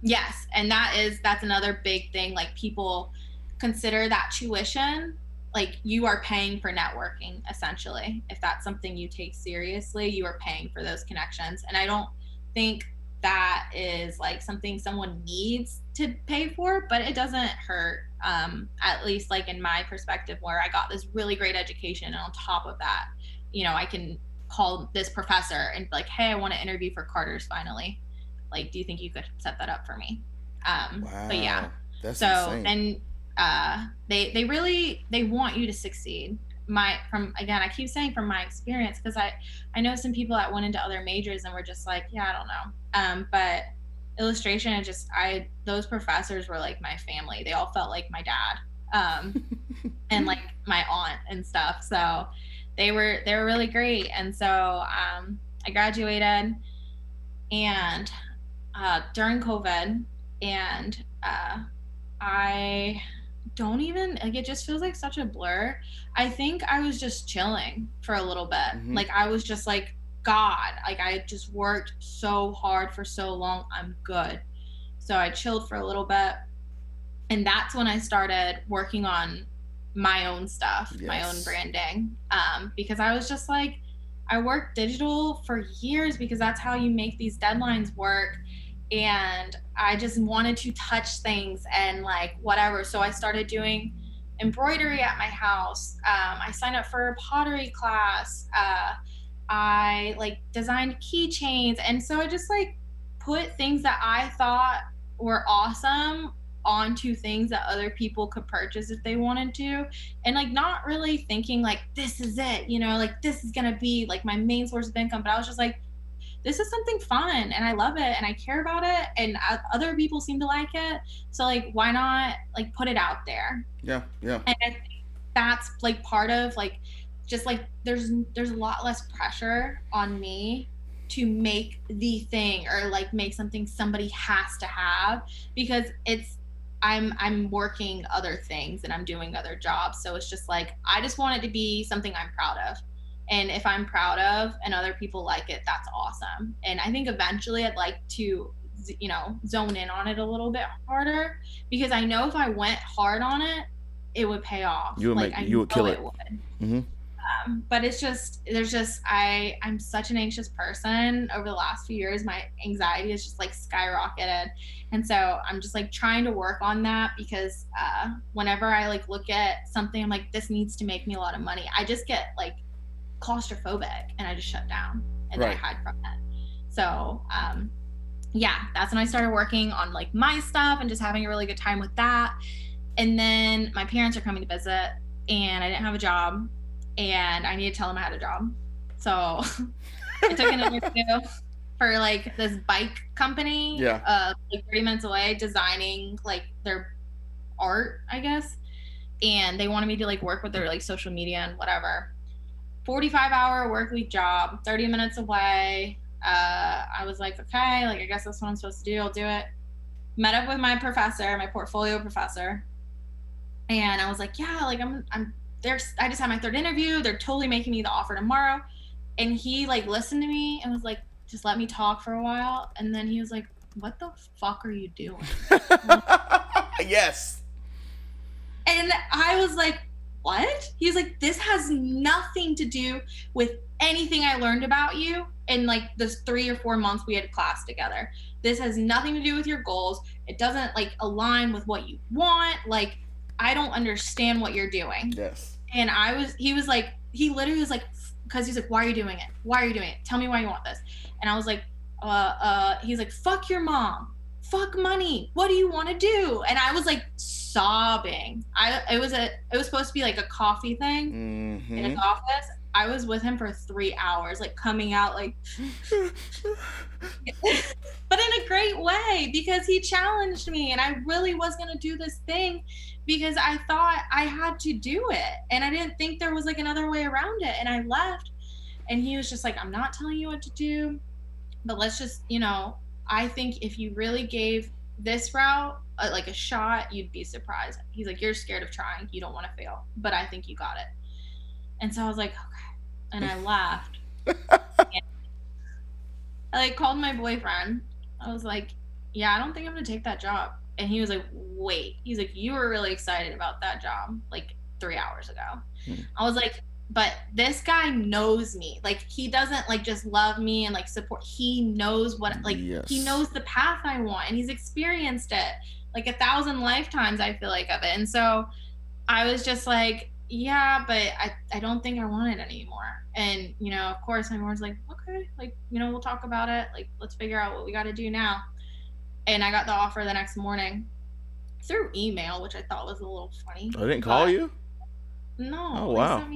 Yes, and that is that's another big thing. Like people consider that tuition like you are paying for networking essentially. If that's something you take seriously, you are paying for those connections. And I don't think that is like something someone needs to pay for, but it doesn't hurt. Um, at least like in my perspective, where I got this really great education, and on top of that, you know, I can call this professor and be like, "Hey, I want to interview for Carter's finally." like do you think you could set that up for me um Wow. but yeah That's so insane. then uh they they really they want you to succeed my from again i keep saying from my experience because i i know some people that went into other majors and were just like yeah i don't know. Um but illustration it just i those professors were like my family. They all felt like my dad um and like my aunt and stuff. So they were they were really great. And so um, I graduated, and uh, during COVID, and uh, I don't even like it just feels like such a blur. I think I was just chilling for a little bit. Mhm. Like I was just like God, like I just worked so hard for so long. I'm good. So I chilled for a little bit. And that's when I started working on my own stuff, my own branding. Um, because I was just like, I worked digital for years because that's how you make these deadlines work. And I just wanted to touch things and like whatever. So I started doing embroidery at my house. Um, I signed up for a pottery class. Uh, I like designed keychains. And so I just like put things that I thought were awesome onto things that other people could purchase if they wanted to and like not really thinking like this is it you know like this is gonna be like my main source of income but i was just like this is something fun and i love it and i care about it and other people seem to like it. So like why not like put it out there? Yeah, yeah. and I think that's like part of like just like there's there's a lot less pressure on me to make the thing or like make something somebody has to have because it's I'm I'm working other things and I'm doing other jobs. So it's just like I just want it to be something I'm proud of and if I'm proud of and other people like it that's awesome and I think eventually I'd like to you know zone in on it a little bit harder because I know if I went hard on it it would pay off. You would like, make- you would kill it. would. Mhm. Um, but it's just there's just I I'm such an anxious person. Over the last few years, my anxiety has just like skyrocketed, and so I'm just like trying to work on that because uh, whenever I like look at something, I'm like this needs to make me a lot of money. I just get like claustrophobic and I just shut down and then I Right. hide from it. So um, yeah, that's when I started working on like my stuff and just having a really good time with that. And then my parents are coming to visit, and I didn't have a job, and I needed to tell them I had a job. So I took an interview for like this bike company, Yeah. uh, like 30 minutes away, designing like their art, I guess. And they wanted me to like work with their like social media and whatever. 45 hour work week job, 30 minutes away. Uh, I was like, okay, like I guess that's what I'm supposed to do. I'll do it. Met up with my professor, my portfolio professor, and I was like, yeah, like I'm, I'm there. I just had my third interview. They're totally making me the offer tomorrow. And he like listened to me and was like, just let me talk for a while. And then he was like, what the fuck are you doing? yes. And I was like, what? He's like, this has nothing to do with anything I learned about you in like this three or four months we had class together. This has nothing to do with your goals. It doesn't like align with what you want. Like, I don't understand what you're doing. Yes. And I was, he was like, he literally was like, because he's like, why are you doing it? Why are you doing it? Tell me why you want this. And I was like, uh, uh, he's like, fuck your mom. Fuck money. What do you want to do? And I was like sobbing. I, it was a, it was supposed to be like a coffee thing in Mm-hmm. his office. I was with him for three hours, like coming out like, but in a great way because he challenged me and I really was going to do this thing because I thought I had to do it and I didn't think there was like another way around it and I left and he was just like I'm not telling you what to do but let's just you know I think if you really gave this route uh, like a shot you'd be surprised he's like you're scared of trying you don't want to fail but I think you got it and so I was like okay and I laughed I like called my boyfriend. I was like, "Yeah, I don't think I'm gonna take that job." And he was like, "Wait." He's like, "You were really excited about that job like three hours ago." Hmm. I was like, "But this guy knows me. Like, he doesn't like just love me and like support. He knows what like Yes. he knows the path I want, and he's experienced it like a thousand lifetimes. I feel like of it, and so I was just like, yeah, but I, I don't think I want it anymore. And, you know, of course, my mom's like, okay, like, you know, we'll talk about it. Like, let's figure out what we got to do now. And I got the offer the next morning through email, which I thought was a little funny. I didn't call you. No. Oh, wow.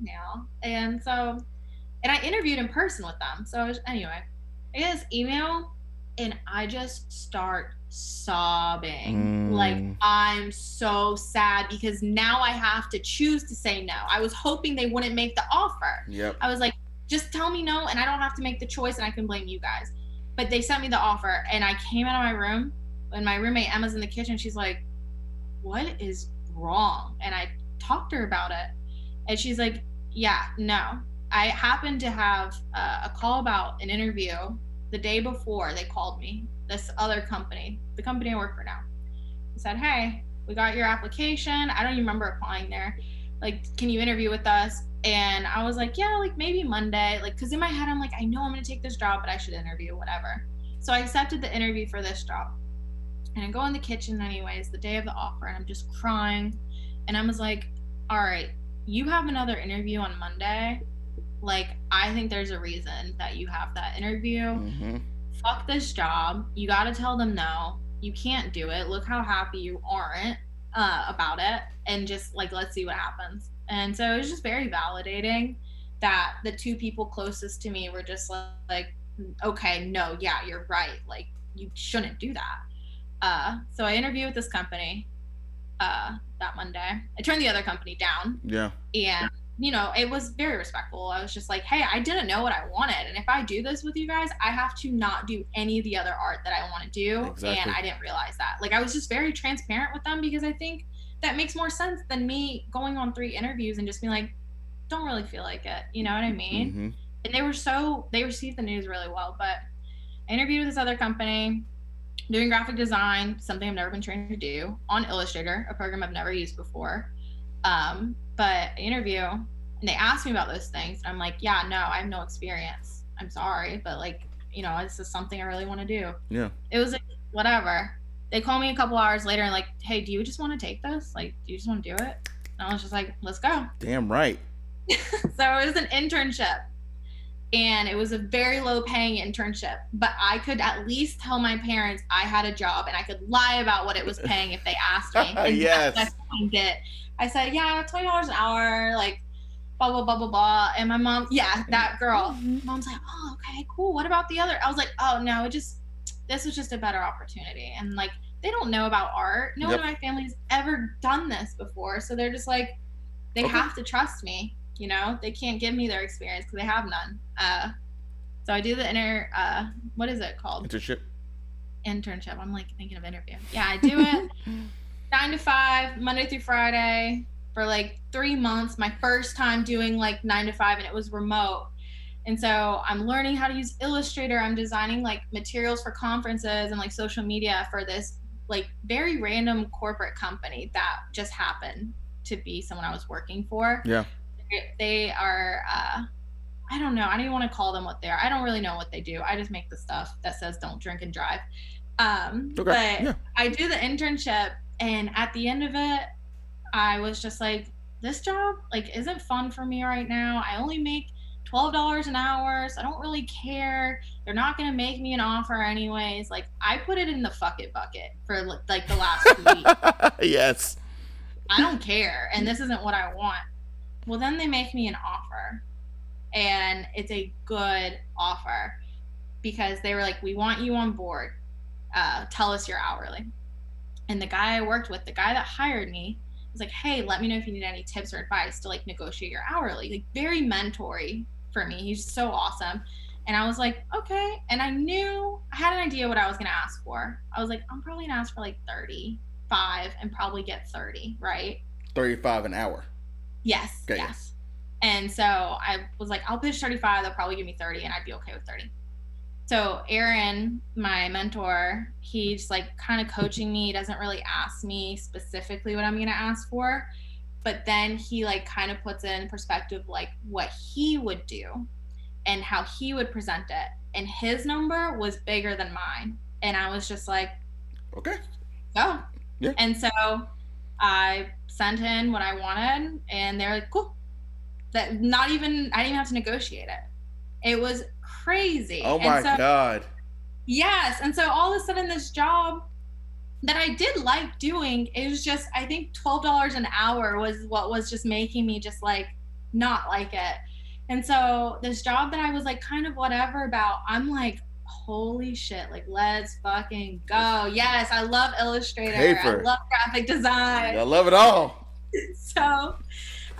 Sent me an email. And so, and I interviewed in person with them. So, was, anyway, I got this email and I just start sobbing. Like Mm. I'm so sad because now I have to choose to say no. I was hoping they wouldn't make the offer. Yep. I was like, just tell me no, and I don't have to make the choice, and I can blame you guys. But they sent me the offer, and I came out of my room, and my roommate Emma's in the kitchen. She's like, "What is wrong?" And I talked to her about it, and she's like, "Yeah, no. I happened to have uh, a call about an interview the day before they called me. This other company, the company I work for now, said, "Hey, we got your application. I don't even remember applying there. Like, can you interview with us?" And I was like, "Yeah, like maybe Monday." Like, cause in my head, I'm like, I know I'm gonna take this job, but I should interview, whatever. So I accepted the interview for this job, and I go in the kitchen anyways, the day of the offer, and I'm just crying, and I was like, "All right, you have another interview on Monday." Like, I think there's a reason that you have that interview Mm-hmm. fuck this job. You got to tell them no. You can't do it. Look how happy you aren't uh, about it. And just like, let's see what happens. And so it was just very validating that the two people closest to me were just like, okay, no, yeah, you're right. Like, you shouldn't do that. Uh, so I interviewed with this company uh, that Monday. I turned the other company down Yeah. and you know it was very respectful i was just like hey i didn't know what i wanted and if i do this with you guys i have to not do any of the other art that i want to do Exactly. and i didn't realize that like i was just very transparent with them because i think that makes more sense than me going on three interviews and just being like don't really feel like it you know what i mean Mm-hmm. and they were so they received the news really well but i interviewed with this other company doing graphic design something i've never been trained to do on illustrator a program i've never used before. Um, but I interview and they asked me about those things and i'm like yeah no i have no experience. I'm sorry but like you know this is something i really want to do. Yeah. it was like whatever. They call me a couple hours later and like hey do you just want to take this? Like do you just want to do it? And i was just like let's go. Damn right. so it was an internship and it was a very low paying internship but i could at least tell my parents i had a job and i could lie about what it was paying if they asked me. And Yes. that's what i did i said yeah $20 an hour like blah blah blah blah blah. And my mom yeah that girl. Mm-hmm. Mom's like oh okay cool. What about the other? I was like oh no it just this was just a better opportunity. And like they don't know about art. No Yep. one in my family's ever done this before. So they're just like they Okay. have to trust me you know? They can't give me their experience because they have none uh so i do the inner uh what is it called? Internship. internship. I'm like thinking of interview. Yeah i do it. Nine to five monday through friday for like three months. My first time doing like nine to five and it was remote. And so i'm learning how to use illustrator. I'm designing like materials for conferences and like social media for this like very random corporate company that just happened to be someone i was working for. Yeah. they are uh i don't know i don't even want to call them what they are i don't really know what they do i just make the stuff that says don't drink and drive um Okay. but yeah. I do the internship, and at the end of it, I was just like, this job like isn't fun for me right now. I only make twelve dollars an hour, so I don't really care. They're not gonna make me an offer anyways. Like I put it in the fuck it bucket for like the last week. yes. I don't care, and this isn't what I want. Well, then they make me an offer, and it's a good offer because they were like, "We want you on board. Uh, tell us your hourly." And the guy I worked with, the guy that hired me, was like, "Hey, let me know if you need any tips or advice to like negotiate your hourly." Like very mentory for me. He's so awesome. And I was like, okay. And I knew I had an idea what I was gonna ask for. I was like, I'm probably gonna ask for like 35 and probably get 30, right? Thirty-five an hour. Yes. Okay. Yes. And so I was like, I'll pitch 35. They'll probably give me 30, and I'd be okay with 30. So Aaron, my mentor, he's like kind of coaching me. He doesn't really ask me specifically what I'm gonna ask for, but then he like kind of puts it in perspective like what he would do and how he would present it. And his number was bigger than mine. And I was just like, Okay. go. Yeah. And so I sent in what I wanted, and they're like, cool. That not even I didn't even have to negotiate it. It was crazy. Oh my so- god. Yes. And so all of a sudden, this job that I did like doing, it was just, I think $12 an hour was what was just making me just like not like it. And so this job that I was like kind of whatever about, I'm like, holy shit, like let's fucking go. Yes, I love Illustrator. Paper. I love graphic design. I love it all. so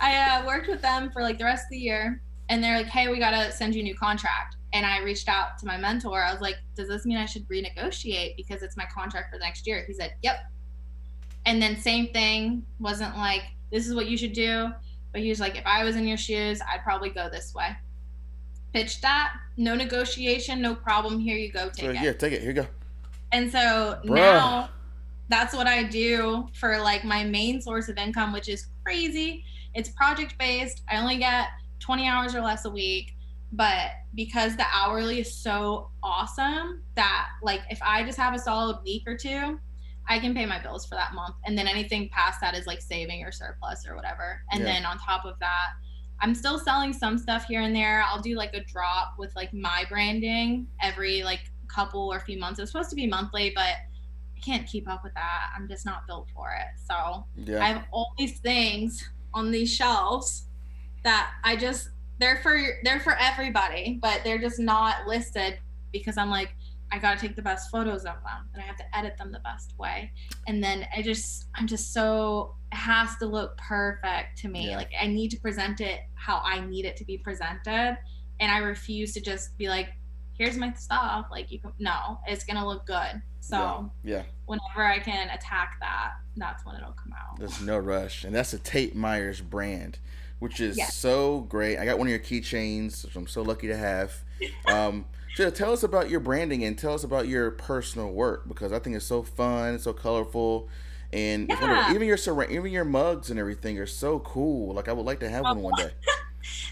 I uh, worked with them for like the rest of the year, and they're like, "Hey, we gotta send you a new contract." And I reached out to my mentor. I was like, "Does this mean I should renegotiate because it's my contract for the next year?" He said, "Yep." And then same thing, wasn't like, "This is what you should do," but he was like, "If I was in your shoes, I'd probably go this way." Pitched that, no negotiation, no problem. Here you go, take it. yeah, take it. Here you go. And so Bruh. now that's what I do for like my main source of income, which is crazy. It's project based. I only get 20 hours or less a week. But because the hourly is so awesome that like if I just have a solid week or two, I can pay my bills for that month. And then anything past that is like saving or surplus or whatever. And Yeah. then on top of that, I'm still selling some stuff here and there. I'll do like a drop with like my branding every like couple or few months. It's supposed to be monthly, but I can't keep up with that. I'm just not built for it. So I have all these things on these shelves that I just they're for they're for everybody, but they're just not listed because I'm like I got to take the best photos of them and I have to edit them the best way. And then I just I'm just so it has to look perfect to me. Yeah. Like I need to present it how I need it to be presented and I refuse to just be like here's my stuff like you can no, it's going to look good. So Yeah. whenever I can attack that, that's when it'll come out. There's no rush. And that's the Tate Myers brand, which is Yes. so great. I got one of your keychains, which I'm so lucky to have. Um, so tell us about your branding and tell us about your personal work because I think it's so fun, so colorful. And. Yeah. even your even your mugs and everything are so cool. Like I would like to have one one day.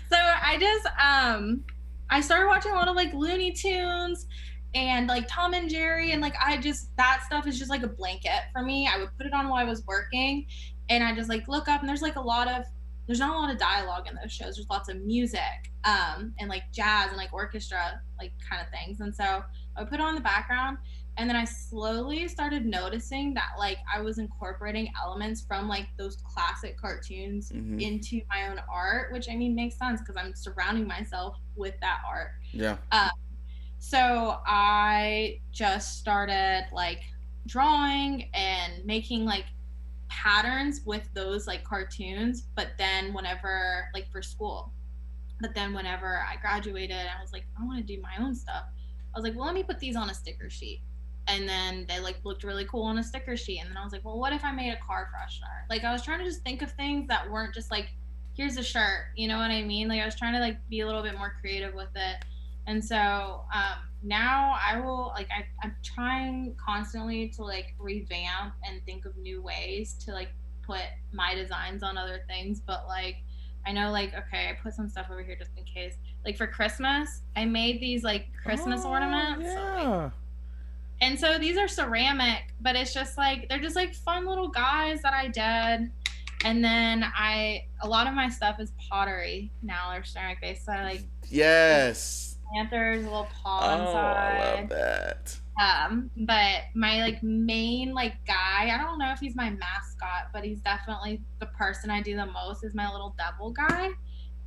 So I just um I started watching a lot of like Looney Tunes and like Tom and Jerry and like I just that stuff is just like a blanket for me. I would put it on while I was working and I just like look up and there's like a lot of there's not a lot of dialogue in those shows. There's lots of music um and like jazz and like orchestra like kind of things. And so I would put it on the background and then I slowly started noticing that like I was incorporating elements from like those classic cartoons Mhm. into my own art, which I mean makes sense because I'm surrounding myself with that art. Yeah. So I just started like drawing and making like patterns with those like cartoons, but then whenever like for school. But then whenever I graduated, I was like, I want to do my own stuff. I was like, well, let me put these on a sticker sheet. And then they like looked really cool on a sticker sheet. And then I was like, well, what if I made a car freshener? Like I was trying to just think of things that weren't just like, here's a shirt. You know what I mean? Like I was trying to like be a little bit more creative with it. And so um, now I will like I, I'm trying constantly to like revamp and think of new ways to like put my designs on other things. But like I know like okay, I put some stuff over here just in case. Like for Christmas, I made these like Christmas Oh, ornaments. Yeah. And so these are ceramic, but it's just like they're just like fun little guys that I did. And then I a lot of my stuff is pottery now or ceramic based. So I like Yes. planters, a little paw Oh, I love that. Um, but my like main like guy, I don't know if he's my mascot, but he's definitely the person I do the most is my little devil guy.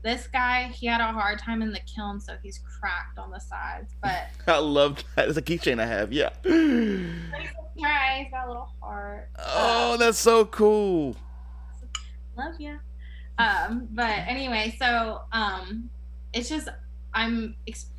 This guy, he had a hard time in the kiln, so he's cracked on the sides. But I love that. It's a keychain I have. Yeah. he's got a little heart. Oh, that's so cool. love you um but anyway so um it's just i'm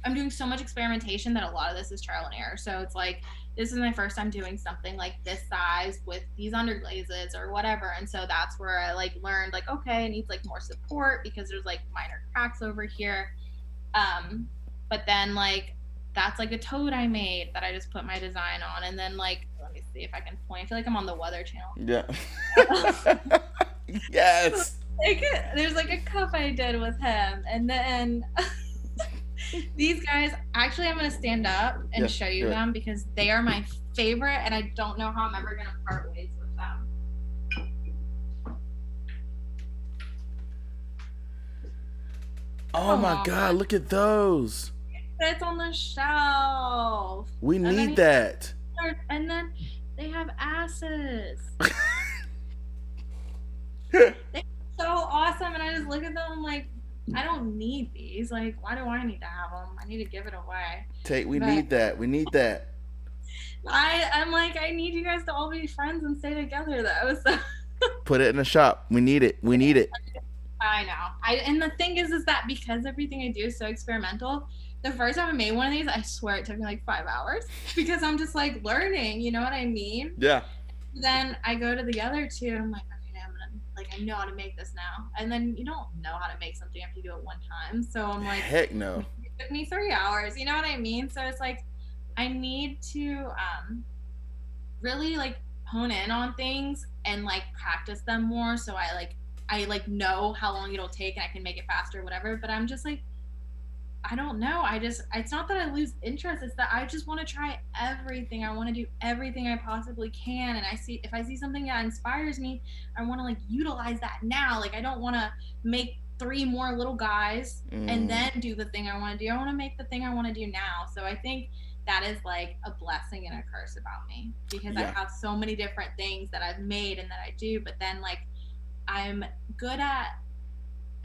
i'm doing so much experimentation that a lot of this is trial and error so it's like this is my first time doing something like this size with these underglazes or whatever. And so that's where i like learned like okay it needs like more support because there's like minor cracks over here. Um but then like that's like a toad i made that i just put my design on. And then like let me see if i can point. I feel like i'm on the weather channel. Yeah. yes. like there's like a cup I did with him, and then these guys. Actually, I'm gonna stand up and Yeah, show you them because they are my favorite, and I don't know how I'm ever gonna part ways with them. Oh my Aw. God! Look at those. It's on the shelf, We And need that. and then they have asses. They're so awesome, and I just look at them like, I don't need these. Like, why do I need to have them? I need to give it away. Tate, we But- need that. We need that. I I'm like, I need you guys to all be friends and stay together though. So Put it in the shop. We need it. We need it. I know. I and the thing is, is that because everything I do is so experimental. The first time I made one of these, I swear it took me like five hours because I'm just like learning. You know what I mean? Yeah. Then I go to the other two and I'm like, okay, I'm gonna like I know how to make this now. And then you don't know how to make something after you do it one time. So I'm like, Heck no. it took me three hours. You know what I mean? So it's like I need to um really like hone in on things and like practice them more so I like I like know how long it'll take and I can make it faster or whatever. But I'm just like I don't know. I just it's not that I lose interest, it's that I just want to try everything. I want to do everything I possibly can. And I see if I see something that inspires me, I want to like utilize that now. Like I don't want to make three more little guys Mm. and then do the thing I want to do. I want to make the thing I want to do now. So I think that is like a blessing and a curse about me because I have so many different things that I've made and that I do, but then like I'm good at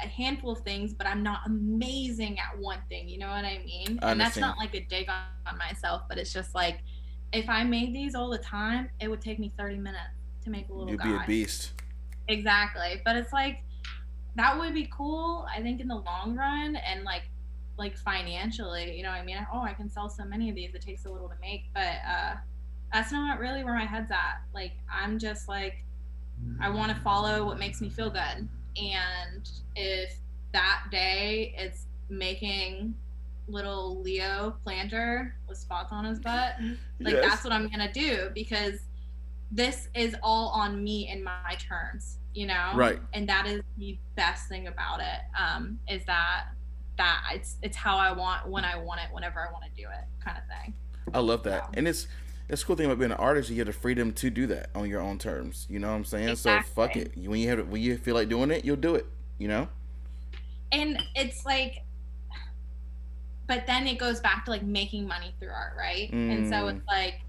a handful of things, but I'm not amazing at one thing. You know what I mean? I and that's not like a dig on, on myself, but it's just like if I made these all the time, it would take me 30 minutes to make a little You'd guy. be a beast. Exactly. But it's like that would be cool, I think, in the long run and like like financially, you know what I mean? Oh, I can sell so many of these, it takes a little to make, but uh that's not really where my head's at. Like I'm just like I want to follow what makes me feel good. And if that day it's making little Leo planter with spots on his butt, like Yes. that's what I'm gonna do because this is all on me in my terms, you know? Right. And that is the best thing about it. Um, is that that it's it's how I want when I want it, whenever I want to do it, kind of thing. I love that. And it's it's a cool thing about being an artist. You have the freedom to do that on your own terms. You know what I'm saying? So fuck it. When you have when you feel like doing it, you'll do it. You know? and it's like but then it goes back to like making money through art right and so Mm. it's like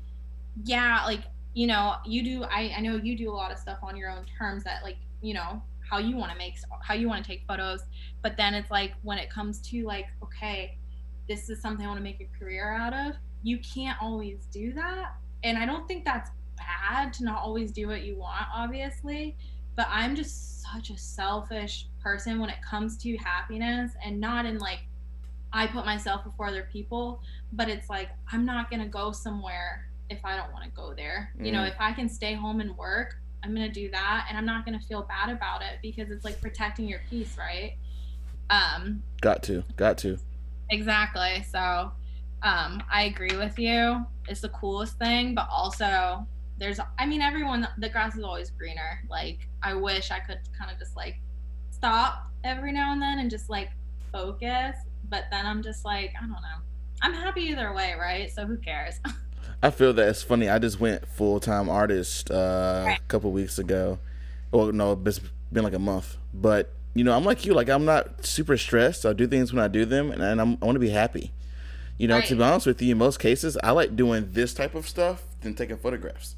yeah like you know you do I, I know you do a lot of stuff on your own terms that like you know how you want to make how you want to take photos but then it's like when it comes to like okay this is something i want to make a career out of you can't always do that and i don't think that's bad to not always do what you want obviously but i'm just such a selfish person when it comes to happiness and not in like i put myself before other people but it's like i'm not going to go somewhere if i don't want to go there you know Mm. if i can stay home and work i'm going to do that and i'm not going to feel bad about it because it's like protecting your peace right um Got to. Got to. Exactly. So um I agree with you. It's the coolest thing, but also there's I mean everyone the grass is always greener. Like I wish I could kind of just like stop every now and then and just like focus, but then I'm just like I don't know. I'm happy either way, right? So who cares? I feel that it's funny. I just went full time artist uh, Right. a couple weeks ago. Well, no, it's been like a month. But you know, I'm like you. Like I'm not super stressed. I do things when I do them, and, and I'm, I want to be happy. You know, to be honest with you, in most cases, I like doing this type of stuff than taking photographs.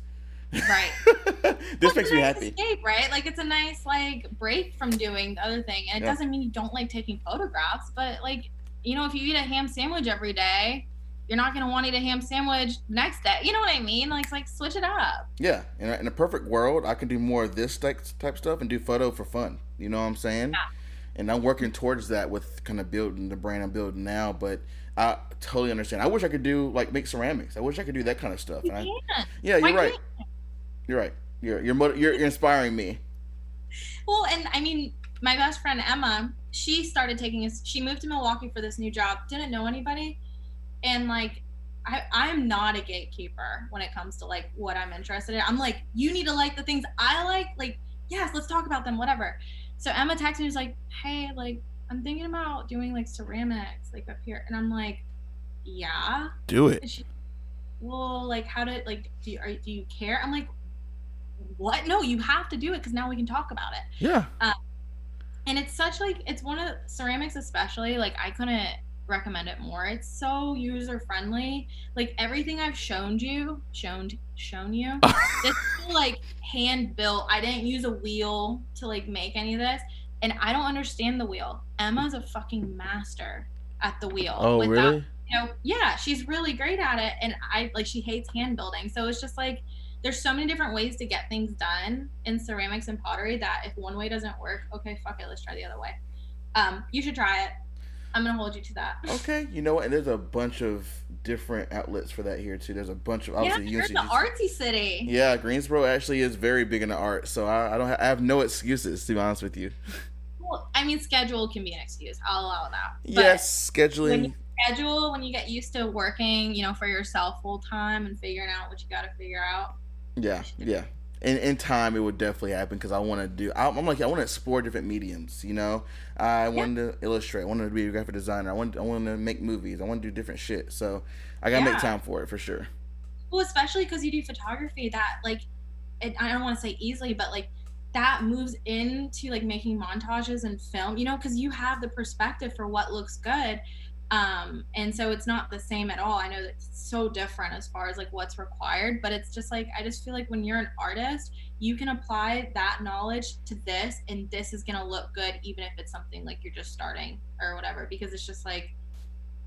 right. this makes it's me nice happy. Escape, right? Like it's a nice like break from doing the other thing, and it Yeah. doesn't mean you don't like taking photographs. But like, you know, if you eat a ham sandwich every day, you're not gonna want to eat a ham sandwich next day. You know what I mean? Like, like switch it up. Yeah, in a, in a perfect world, I can do more of this type type stuff and do photo for fun. You know what I'm saying? Yeah. And I'm working towards that with kind of building the brand I'm building now. But I totally understand. I wish I could do like make ceramics. I wish I could do that kind of stuff. You And I, can. yeah, you're right. You're right. You're you're you're, you're inspiring me. Well, and I mean, my best friend Emma, she started taking us. She moved to Milwaukee for this new job. Didn't know anybody, and like, I I'm not a gatekeeper when it comes to like what I'm interested in. I'm like, you need to like the things I like. Like, yes, let's talk about them. Whatever. So Emma texted me, was like, hey, like, I'm thinking about doing like ceramics, like up here, and I'm like, yeah. Do it. She, well, like, how did like do you, are, do you care? I'm like, what? No, you have to do it because now we can talk about it Yeah. Um, and it's such like it's one of ceramics especially like i couldn't recommend it more it's so user friendly like everything i've shown you shown shown you this is, like hand built i didn't use a wheel to like make any of this and I don't understand the wheel. Emma's a fucking master at the wheel. Oh, without- really? You know, yeah, she's really great at it, and I like she hates hand building. So it's just like there's so many different ways to get things done in ceramics and pottery that if one way doesn't work, okay, fuck it, let's try the other way. Um, you should try it. I'm gonna hold you to that. Okay, you know what? And there's a bunch of different outlets for that here too. There's a bunch of Yeah, obviously you're UNC the artsy city. Yeah, Greensboro actually is very big into art, so I, I don't ha- I have no excuses to be honest with you. Well, I mean, schedule can be an excuse. I'll allow that. But yes, scheduling. when you schedule, when you get used to working, you know, for yourself full time and figuring out what you got to figure out. Yeah, yeah. In in time, it would definitely happen because I want to do. I'm I'm like I want to explore different mediums. You know, I want to illustrate. I want to be a graphic designer. I want I want to make movies. I want to do different shit. So I gotta Yeah. make time for it for sure. Well, especially because you do photography, that like, it, I don't want to say easily, but like that moves into like making montages and film. You know, because you have the perspective for what looks good. Um, and so it's not the same at all. I know it's so different as far as like what's required, but it's just like I just feel like when you're an artist, you can apply that knowledge to this, and this is gonna look good, even if it's something like you're just starting or whatever, because it's just like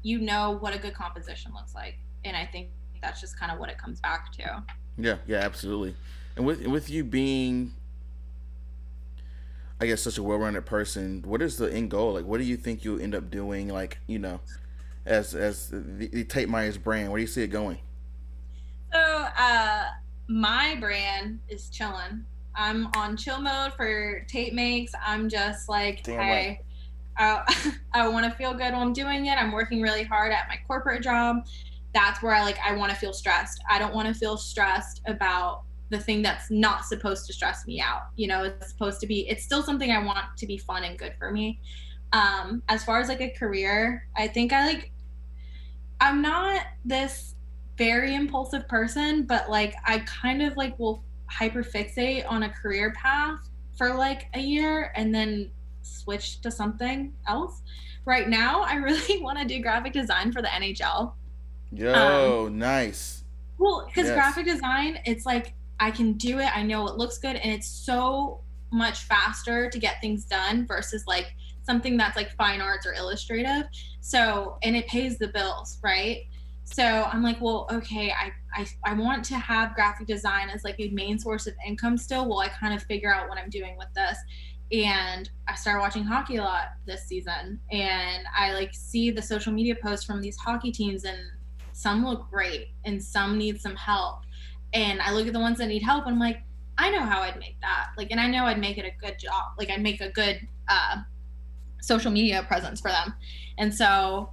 you know what a good composition looks like, and I think that's just kind of what it comes back to. Yeah, yeah, absolutely. And with with you being, I guess, such a well-rounded person, what is the end goal? Like, what do you think you'll end up doing? Like, you know, as as the, the Tate Myers brand, where do you see it going? So, uh, my brand is chilling. I'm on chill mode for Tate Makes. I'm just like, Damn hey, I, I want to feel good while I'm doing it. I'm working really hard at my corporate job. That's where I like, I want to feel stressed. I don't want to feel stressed about the thing that's not supposed to stress me out. You know, it's supposed to be, it's still something I want to be fun and good for me. Um, as far as like a career, I think I like, I'm not this very impulsive person, but like I kind of like will hyper fixate on a career path for like a year and then switch to something else. Right now, I really want to do graphic design for the NHL. Yo, nice. Well, because Yes. graphic design, it's like I can do it. I know it looks good, and it's so much faster to get things done versus like something that's like fine arts or illustrative. So, and it pays the bills, right? So I'm like, well, okay, I, I I want to have graphic design as like a main source of income still. Well, I kind of figure out what I'm doing with this. And I started watching hockey a lot this season, and I like see the social media posts from these hockey teams, and some look great, and some need some help. And I look at the ones that need help, and I'm like, I know how I'd make that. Like, and I know I'd make it a good job. Like, I'd make a good uh, social media presence for them. And so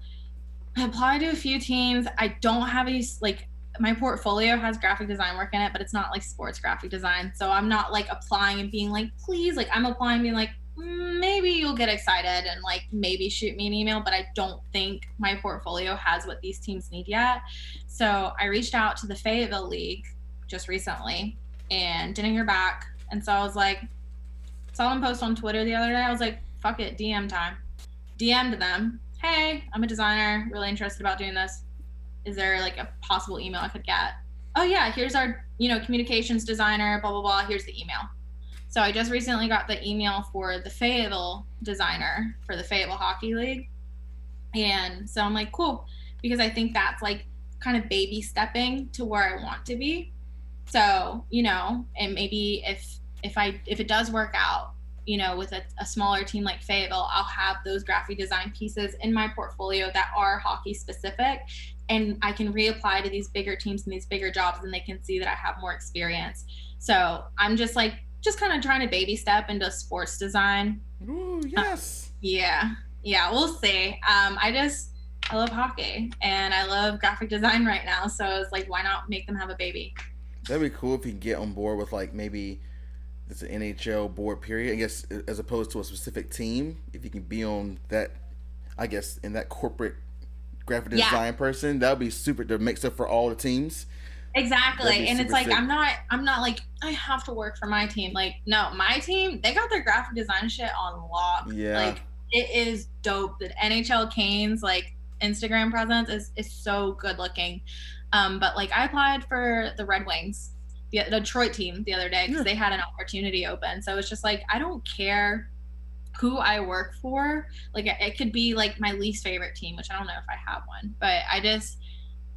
I applied to a few teams. I don't have any like my portfolio has graphic design work in it, but it's not like sports graphic design. So I'm not like applying and being like, please, like I'm applying being like, "Mm, maybe you'll get excited and like maybe shoot me an email, but I don't think my portfolio has what these teams need yet. So I reached out to the Fayetteville League just recently and didn't hear back. And so I was like, saw them post on Twitter the other day. I was like, fuck it, DM time. DM'd them, hey, I'm a designer, really interested about doing this. Is there like a possible email I could get? Oh yeah, here's our, you know, communications designer, blah blah blah. Here's the email. So I just recently got the email for the Fayetteville designer for the Fayetteville Hockey League. And so I'm like, cool, because I think that's like kind of baby stepping to where I want to be. So, you know, and maybe if if I if it does work out, you know, with a, a smaller team like Fayetteville, I'll have those graphic design pieces in my portfolio that are hockey specific. And I can reapply to these bigger teams and these bigger jobs, and they can see that I have more experience. So I'm just like, just kind of trying to baby step into sports design. Ooh, yes. Yeah. Yeah. We'll see. Um, I just, I love hockey and I love graphic design right now. So I was like, why not make them have a baby? That'd be cool if you can get on board with like maybe it's an NHL board period. I guess as opposed to a specific team, if you can be on that, I guess in that corporate graphic Yeah. design person, that would be super to mix up for all the teams. Exactly. And it's like sick. I'm not I'm not like I have to work for my team. Like, no, my team, they got their graphic design shit on lock. Yeah. Like it is dope. The NHL Canes like Instagram presence is is so good looking. Um, but like I applied for the Red Wings, the, the Detroit team the other day because Yeah. they had an opportunity open. So it's just like I don't care who I work for. Like it could be like my least favorite team, which I don't know if I have one, but I just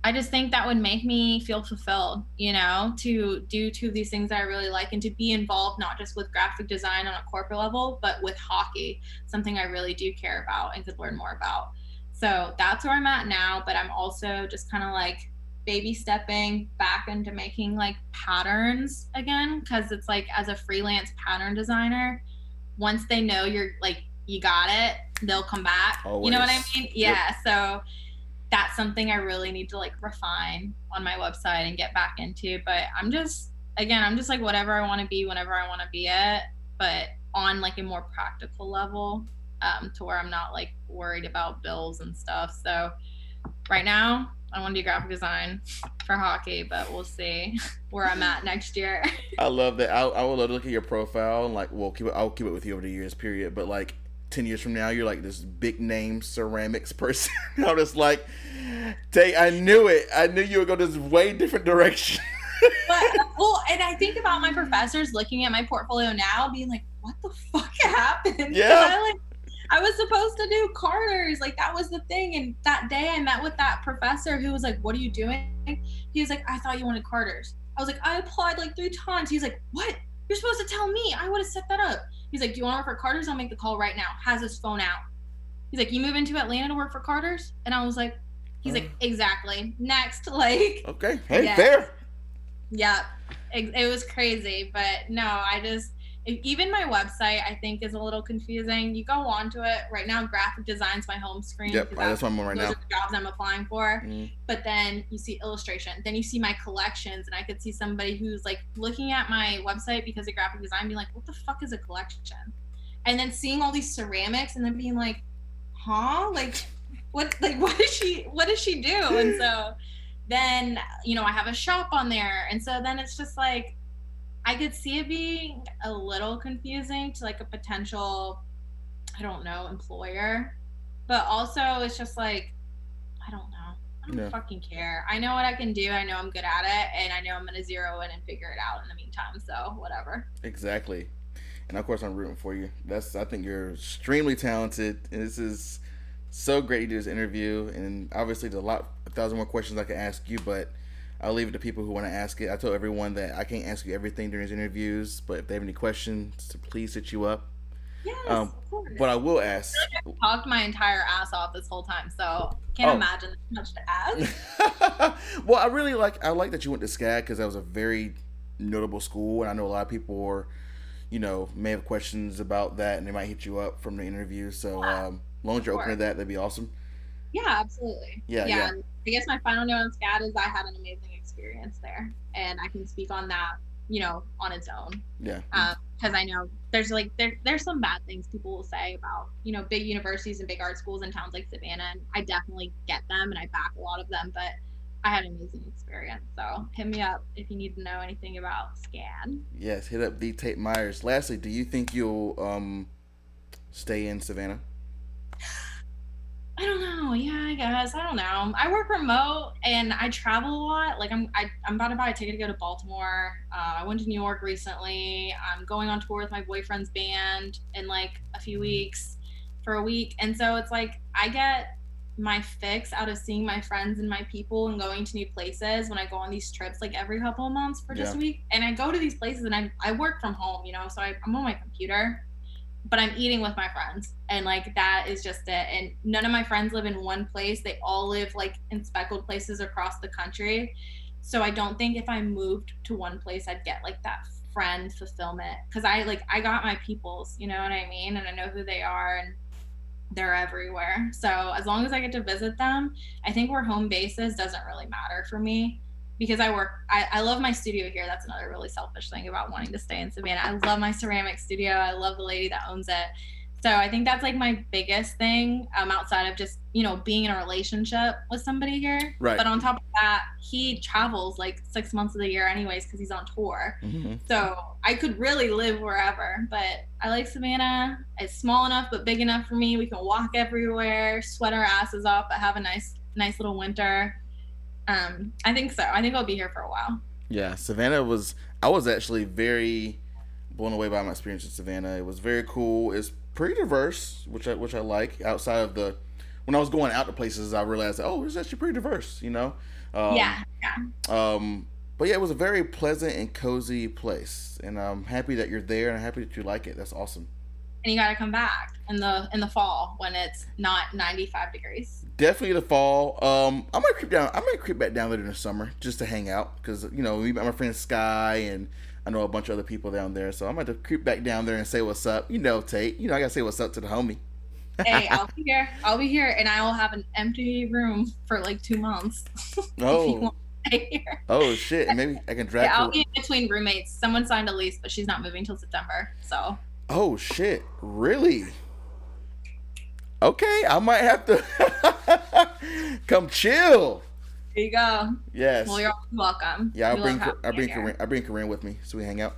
I just think that would make me feel fulfilled, you know, to do two of these things that I really like and to be involved not just with graphic design on a corporate level, but with hockey, something I really do care about and could learn more about. So that's where I'm at now, but I'm also just kind of like baby stepping back into making like patterns again because it's like as a freelance pattern designer, once they know you're like you got it, they'll come back. Always. You know what I mean? Yeah. So that's something I really need to like refine on my website and get back into. But I'm just again, I'm just like whatever I want to be whenever I want to be it, but on like a more practical level, um, to where I'm not like worried about bills and stuff. So right now I want to do graphic design for hockey, but we'll see where I'm at next year. I love that. I, I would love to look at your profile and like, well, keep it, I'll keep it with you over the years, period. But like, 10 years from now, you're like this big name ceramics person. I'm just like, take, I knew it. I knew you would go this way different direction. but uh, well, and I think about my professors looking at my portfolio now, being like, "What the fuck happened?" Yeah. I, like, I was supposed to do Carter's, like that was the thing. And that day, I met with that professor who was like, "What are you doing?" He was like, "I thought you wanted Carter's." I was like, "I applied like three times." He's like, "What? You're supposed to tell me. I would have set that up." He's like, "Do you want to work for Carter's? I'll make the call right now." Has his phone out. He's like, "You move into Atlanta to work for Carter's?" And I was like, "He's like, oh. exactly." Next, like. okay. Hey, Yeah. fair. Yeah, it, it was crazy, but no, I just even my website I think is a little confusing. You go onto it right now. Graphic design's my home screen. Yep. 'cause That's what I'm on right those now. are the jobs I'm applying for. Mm. But then you see illustration. Then you see my collections, and I could see somebody who's like looking at my website because of graphic design, being like, "What the fuck is a collection?" And then seeing all these ceramics, and then being like, "Huh? Like, what? Like, what does she? What does she do?" And so then you know I have a shop on there, and so then it's just like I could see it being a little confusing to like a potential, I don't know, employer, but also it's just like I don't know. I don't Yeah. fucking care. I know what I can do. I know I'm good at it, and I know I'm gonna zero in and figure it out in the meantime. So whatever. Exactly. And of course, I'm rooting for you. That's I think you're extremely talented, and this is so great to do this interview. And obviously, there's a lot, a thousand more questions I can ask you, but I'll leave it to people who want to ask it. I told everyone that I can't ask you everything during these interviews, but if they have any questions, to please hit you up. Yes, Um, of course. But I will ask. talked my entire ass off this whole time, so can't Oh. imagine there's much to ask. well, I really like I like that you went to SCAD because that was a very notable school, and I know a lot of people are, you know, may have questions about that, and they might hit you up from the interview. So, Yeah, um, as long as you're open to that, that'd be awesome. Yeah, absolutely. Yeah, yeah. and I guess my final note on SCAD is I had an amazing experience there, and I can speak on that, you know, on its own. Yeah, Because I know there's like there there's some bad things people will say about you know big universities and big art schools in towns like Savannah, and I definitely get them and I back a lot of them, but I had an amazing experience. So hit me up if you need to know anything about SCAD. yes. Hit up the Tate Myers. Lastly, do you think you'll um stay in Savannah? I don't know. Yeah, I guess. I don't know. I work remote and I travel a lot. Like I'm I, I'm about to buy a ticket to go to Baltimore. Uh, I went to New York recently. I'm going on tour with my boyfriend's band in like a few weeks for a week. And so it's like I get my fix out of seeing my friends and my people and going to new places when I go on these trips like every couple of months for just Yeah. a week. And I go to these places and I, I work from home, you know, so I, I'm on my computer but I'm eating with my friends. And like that is just it. And none of my friends live in one place. They all live like in speckled places across the country. So I don't think if I moved to one place I'd get like that friend fulfillment. Cause I like I got my peoples, you know what I mean? And I know who they are and they're everywhere. So as long as I get to visit them, I think where home base is doesn't really matter for me because I work, I, I love my studio here. That's another really selfish thing about wanting to stay in Savannah. I love my ceramic studio. I love the lady that owns it. So I think that's like my biggest thing um, outside of just, you know, being in a relationship with somebody here. Right. But on top of that, he travels like six months of the year anyways because he's on tour. Mm-hmm. So I could really live wherever, but I like Savannah. It's small enough but big enough for me. We can walk everywhere, sweat our asses off, but have a nice, nice little winter. Um, I think so. I think I'll be here for a while. Yeah, Savannah was. I was actually very blown away by my experience in Savannah. It was very cool. It's pretty diverse, which I which I like. Outside of the when I was going out to places, I realized that, oh, it's actually pretty diverse. You know. Um, yeah, yeah. Um, but yeah, it was a very pleasant and cozy place, and I'm happy that you're there, and I'm happy that you like it. That's awesome. And you got to come back in the in the fall when it's not 95 degrees. Definitely the fall. Um, I might creep down. I might creep back down there in the summer just to hang out because you know we met my friend Sky and I know a bunch of other people down there. So I'm going to creep back down there and say what's up. You know, Tate. You know I gotta say what's up to the homie. hey, I'll be here. I'll be here, and I will have an empty room for like two months. Oh. oh shit! Maybe I can drag. Yeah, I'll be in between roommates. Someone signed a lease, but she's not moving till September. So. Oh shit! Really? Okay, I might have to come chill. There you go. Yes. Well, you're welcome. Yeah, I'll bring I bring Corinne, I bring Corinne with me so we hang out.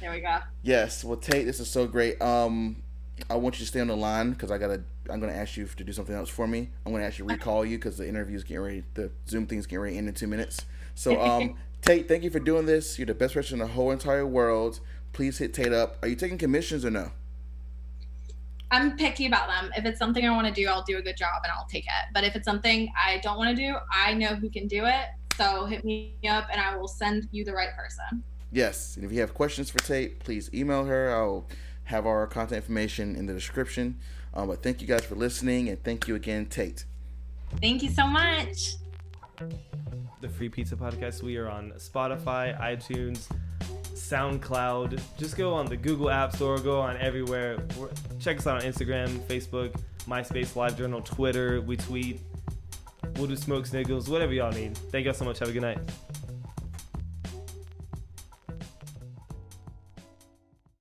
There we go. Yes. Well, Tate, this is so great. Um, I want you to stay on the line because I gotta. I'm gonna ask you to do something else for me. I'm gonna actually recall you because the interview's getting ready. The Zoom thing's getting ready in in two minutes. So, um, Tate, thank you for doing this. You're the best person in the whole entire world. Please hit Tate up. Are you taking commissions or no? I'm picky about them. If it's something I want to do, I'll do a good job and I'll take it. But if it's something I don't want to do, I know who can do it. So hit me up and I will send you the right person. Yes. And if you have questions for Tate, please email her. I'll have our contact information in the description. Um, but thank you guys for listening and thank you again, Tate. Thank you so much. The Free Pizza Podcast. We are on Spotify, iTunes, SoundCloud. Just go on the Google App Store, go on everywhere. Check us out on Instagram, Facebook, MySpace, LiveJournal, Twitter. We tweet. We'll do smoke signals, whatever y'all need. Thank y'all so much. Have a good night.